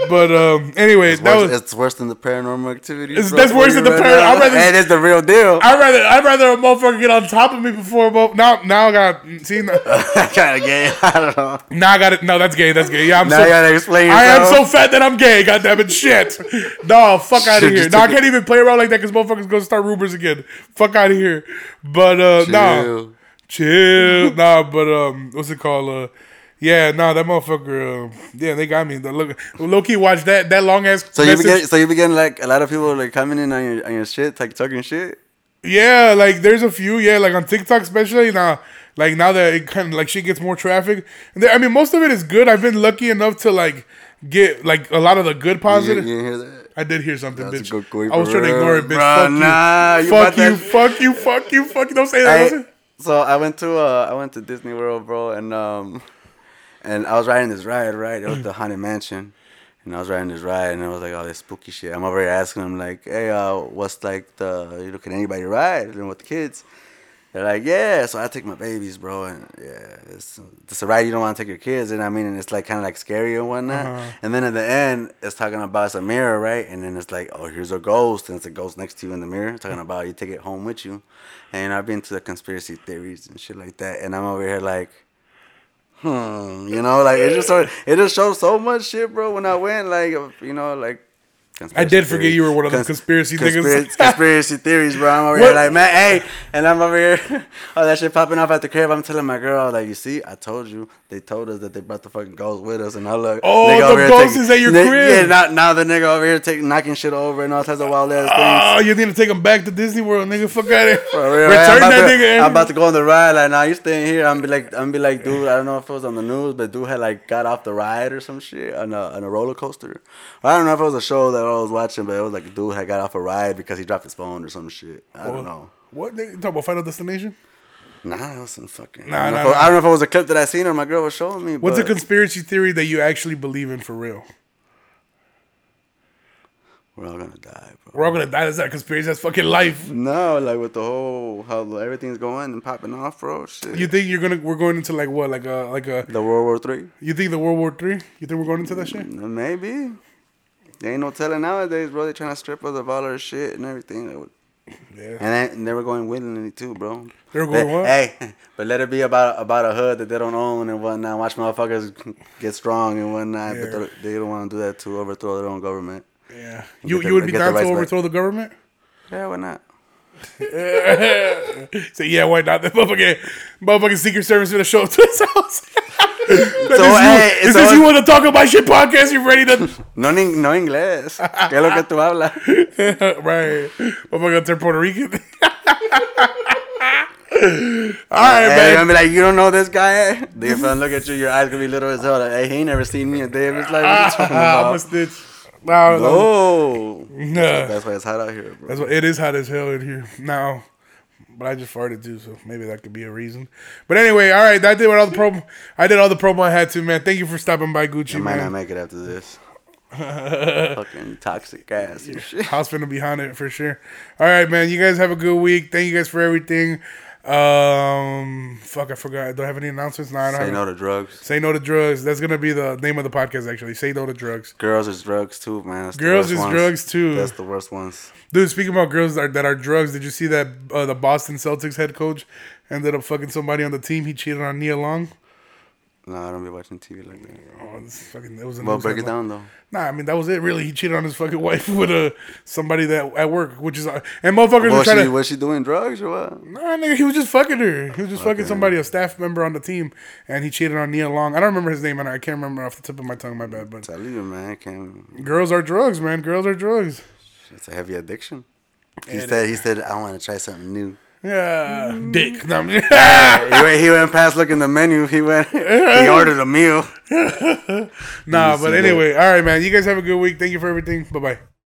But um, anyway, It's that worse, was. it's worse than the paranormal activity. It's- bro, that's worse than the right par- I'd rather- that's the real deal. I'd rather I'd rather a motherfucker get on top of me before mo- now now I got see now, kind of gay. I don't know. now I got it no that's gay that's gay yeah I'm Now so you gotta explain I am so fat that I'm gay God damn it shit no fuck out of here no I can't even play around like that because motherfuckers gonna start rumors again fuck out of here but uh nah Chill. chill nah but um what's it called uh yeah nah that motherfucker uh, yeah they got me the look low key watch that that long ass So you begin, so you begin like a lot of people like coming in on your on your shit, like talking shit. Yeah, like there's a few, yeah, like on TikTok especially now. Like now that it kind of like shit gets more traffic. And there, I mean, most of it is good. I've been lucky enough to like get like a lot of the good positive. you hear that? I did hear something, That's a bitch. good I was for trying to real. ignore it, bitch. Bruh, fuck nah, you, you fuck about you, fuck you, fuck you, fuck you. Don't say that. I, Don't say- so I went to uh I went to Disney World, bro, and um and I was riding this ride, right? It was the Haunted Mansion. And I was riding this ride and I was like, oh, this spooky shit. I'm over here asking him like, hey, uh, what's like the you know, can anybody ride? And with the kids. They're like, yeah. So I take my babies, bro, and yeah, it's it's a ride you don't want to take your kids. And I mean, and it's like kind of like scary and whatnot. Uh-huh. And then at the end, it's talking about it's a mirror, right? And then it's like, oh, here's a ghost, and it's a ghost next to you in the mirror, talking about you take it home with you. And I've been to the conspiracy theories and shit like that, and I'm over here like. Hmm, you know, like it just it just shows so much shit, bro. When I went, like, you know, like I did forget you were one of them conspiracy niggas. conspiracy, conspiracy theories, bro. I'm over What? here like, man, hey, and I'm over here, oh, that shit popping off at the crib. I'm telling my girl, like, you see, I told you, they told us that they brought the fucking ghost with us, and I look, Oh, nigga the ghost taking- is at your crib. Yeah, now, now the nigga over here taking knocking shit over and all types of wild ass things. Oh, you need to take him back to Disney World, nigga. Fuck out of here. Real, Return that to, nigga. I'm about to go on the ride. Like, nah, you staying here. I'm be like, I'm be like, dude. I don't know if it was on the news, but dude had like got off the ride or some shit on a on a roller coaster. I don't know if it was a show that I was watching, but it was like a dude had got off a ride because he dropped his phone or some shit. I don't know. What? You talking about Final Destination? Nah, that was some fucking. Nah, I, don't nah, know if it- nah. I don't know if it was a clip that I seen or my girl was showing me. What's a conspiracy theory that you actually believe in for real? We're all gonna die, bro. We're all gonna die. That's not a conspiracy. That's fucking life. No, like with the whole how everything's going and popping off, bro. Shit. You think you're gonna? We're going into like what? Like a like a. the World War Three? You think the World War Three? You think we're going into that shit? Maybe. There ain't no telling nowadays, bro. They trying to strip us of all our shit and everything. Yeah. And, they, and they were going willingly too, bro. They were going But- what? Hey, but let it be about about a hood that they don't own and whatnot. Watch motherfuckers get strong and whatnot. Yeah. But they- they don't want to do that to overthrow their own government. Yeah. You you would be down to rights back. overthrow the government? Yeah, why not? Say yeah, why not? The motherfucking motherfucking Secret Service gonna show up to his house. so, hey, is so this you want to talk about shit podcast? You ready to? No, no inglés. ¿Qué es lo que tú hablas? right. Motherfucker turn Puerto Rican. All right, Hey, man. I'm be like, you don't know this guy? eh? They if I look at you, your eyes gonna be little as hell. Like, hey, he ain't never seen me a day of his life. What you talking I'm a about? No, no. Nah. that's why it's hot out here, bro. That's what it is hot as hell in here now. But I just farted too, so maybe that could be a reason. But anyway, all right, I did what all the promo. I did all the promo I had to, man. Thank you for stopping by, Gucci, I might not make it after this. Fucking toxic ass. and shit. House finna be haunted for sure. All right, man. You guys have a good week. Thank you guys for everything. Um, fuck, I forgot. Do I have any announcements? No, I don't Say have. no to drugs. Say no to drugs. That's gonna be the name of the podcast. Actually, say no to drugs. Girls is drugs too, man. That's the Girls worst is ones. drugs too. That's the worst ones. Dude, speaking about girls that are, that are drugs, did you see that uh, the Boston Celtics head coach ended up fucking somebody on the team? He cheated on Nia Long. No, I don't be watching TV like that. Oh, this fucking, it was a Well, news break it headline. down though. Nah, I mean that was it. Really, he cheated on his fucking wife with a somebody that at work, which is uh, and motherfuckers were Was trying she, to. was she doing drugs or what? Nah, nigga, he was just fucking her. He was just fucking somebody, a staff member on the team, and he cheated on Nia Long. I don't remember his name, and I can't remember off the tip of my tongue. My bad, but Tell you, man. I can't. girls are drugs, man. Girls are drugs. it's a heavy addiction. He said. He said, "I want to try something new." Yeah, dick. No, I'm- he, went, he went past looking the menu. He went. he ordered a meal. nah, see but that? anyway, all right, man. You guys have a good week. Thank you for everything. Bye bye.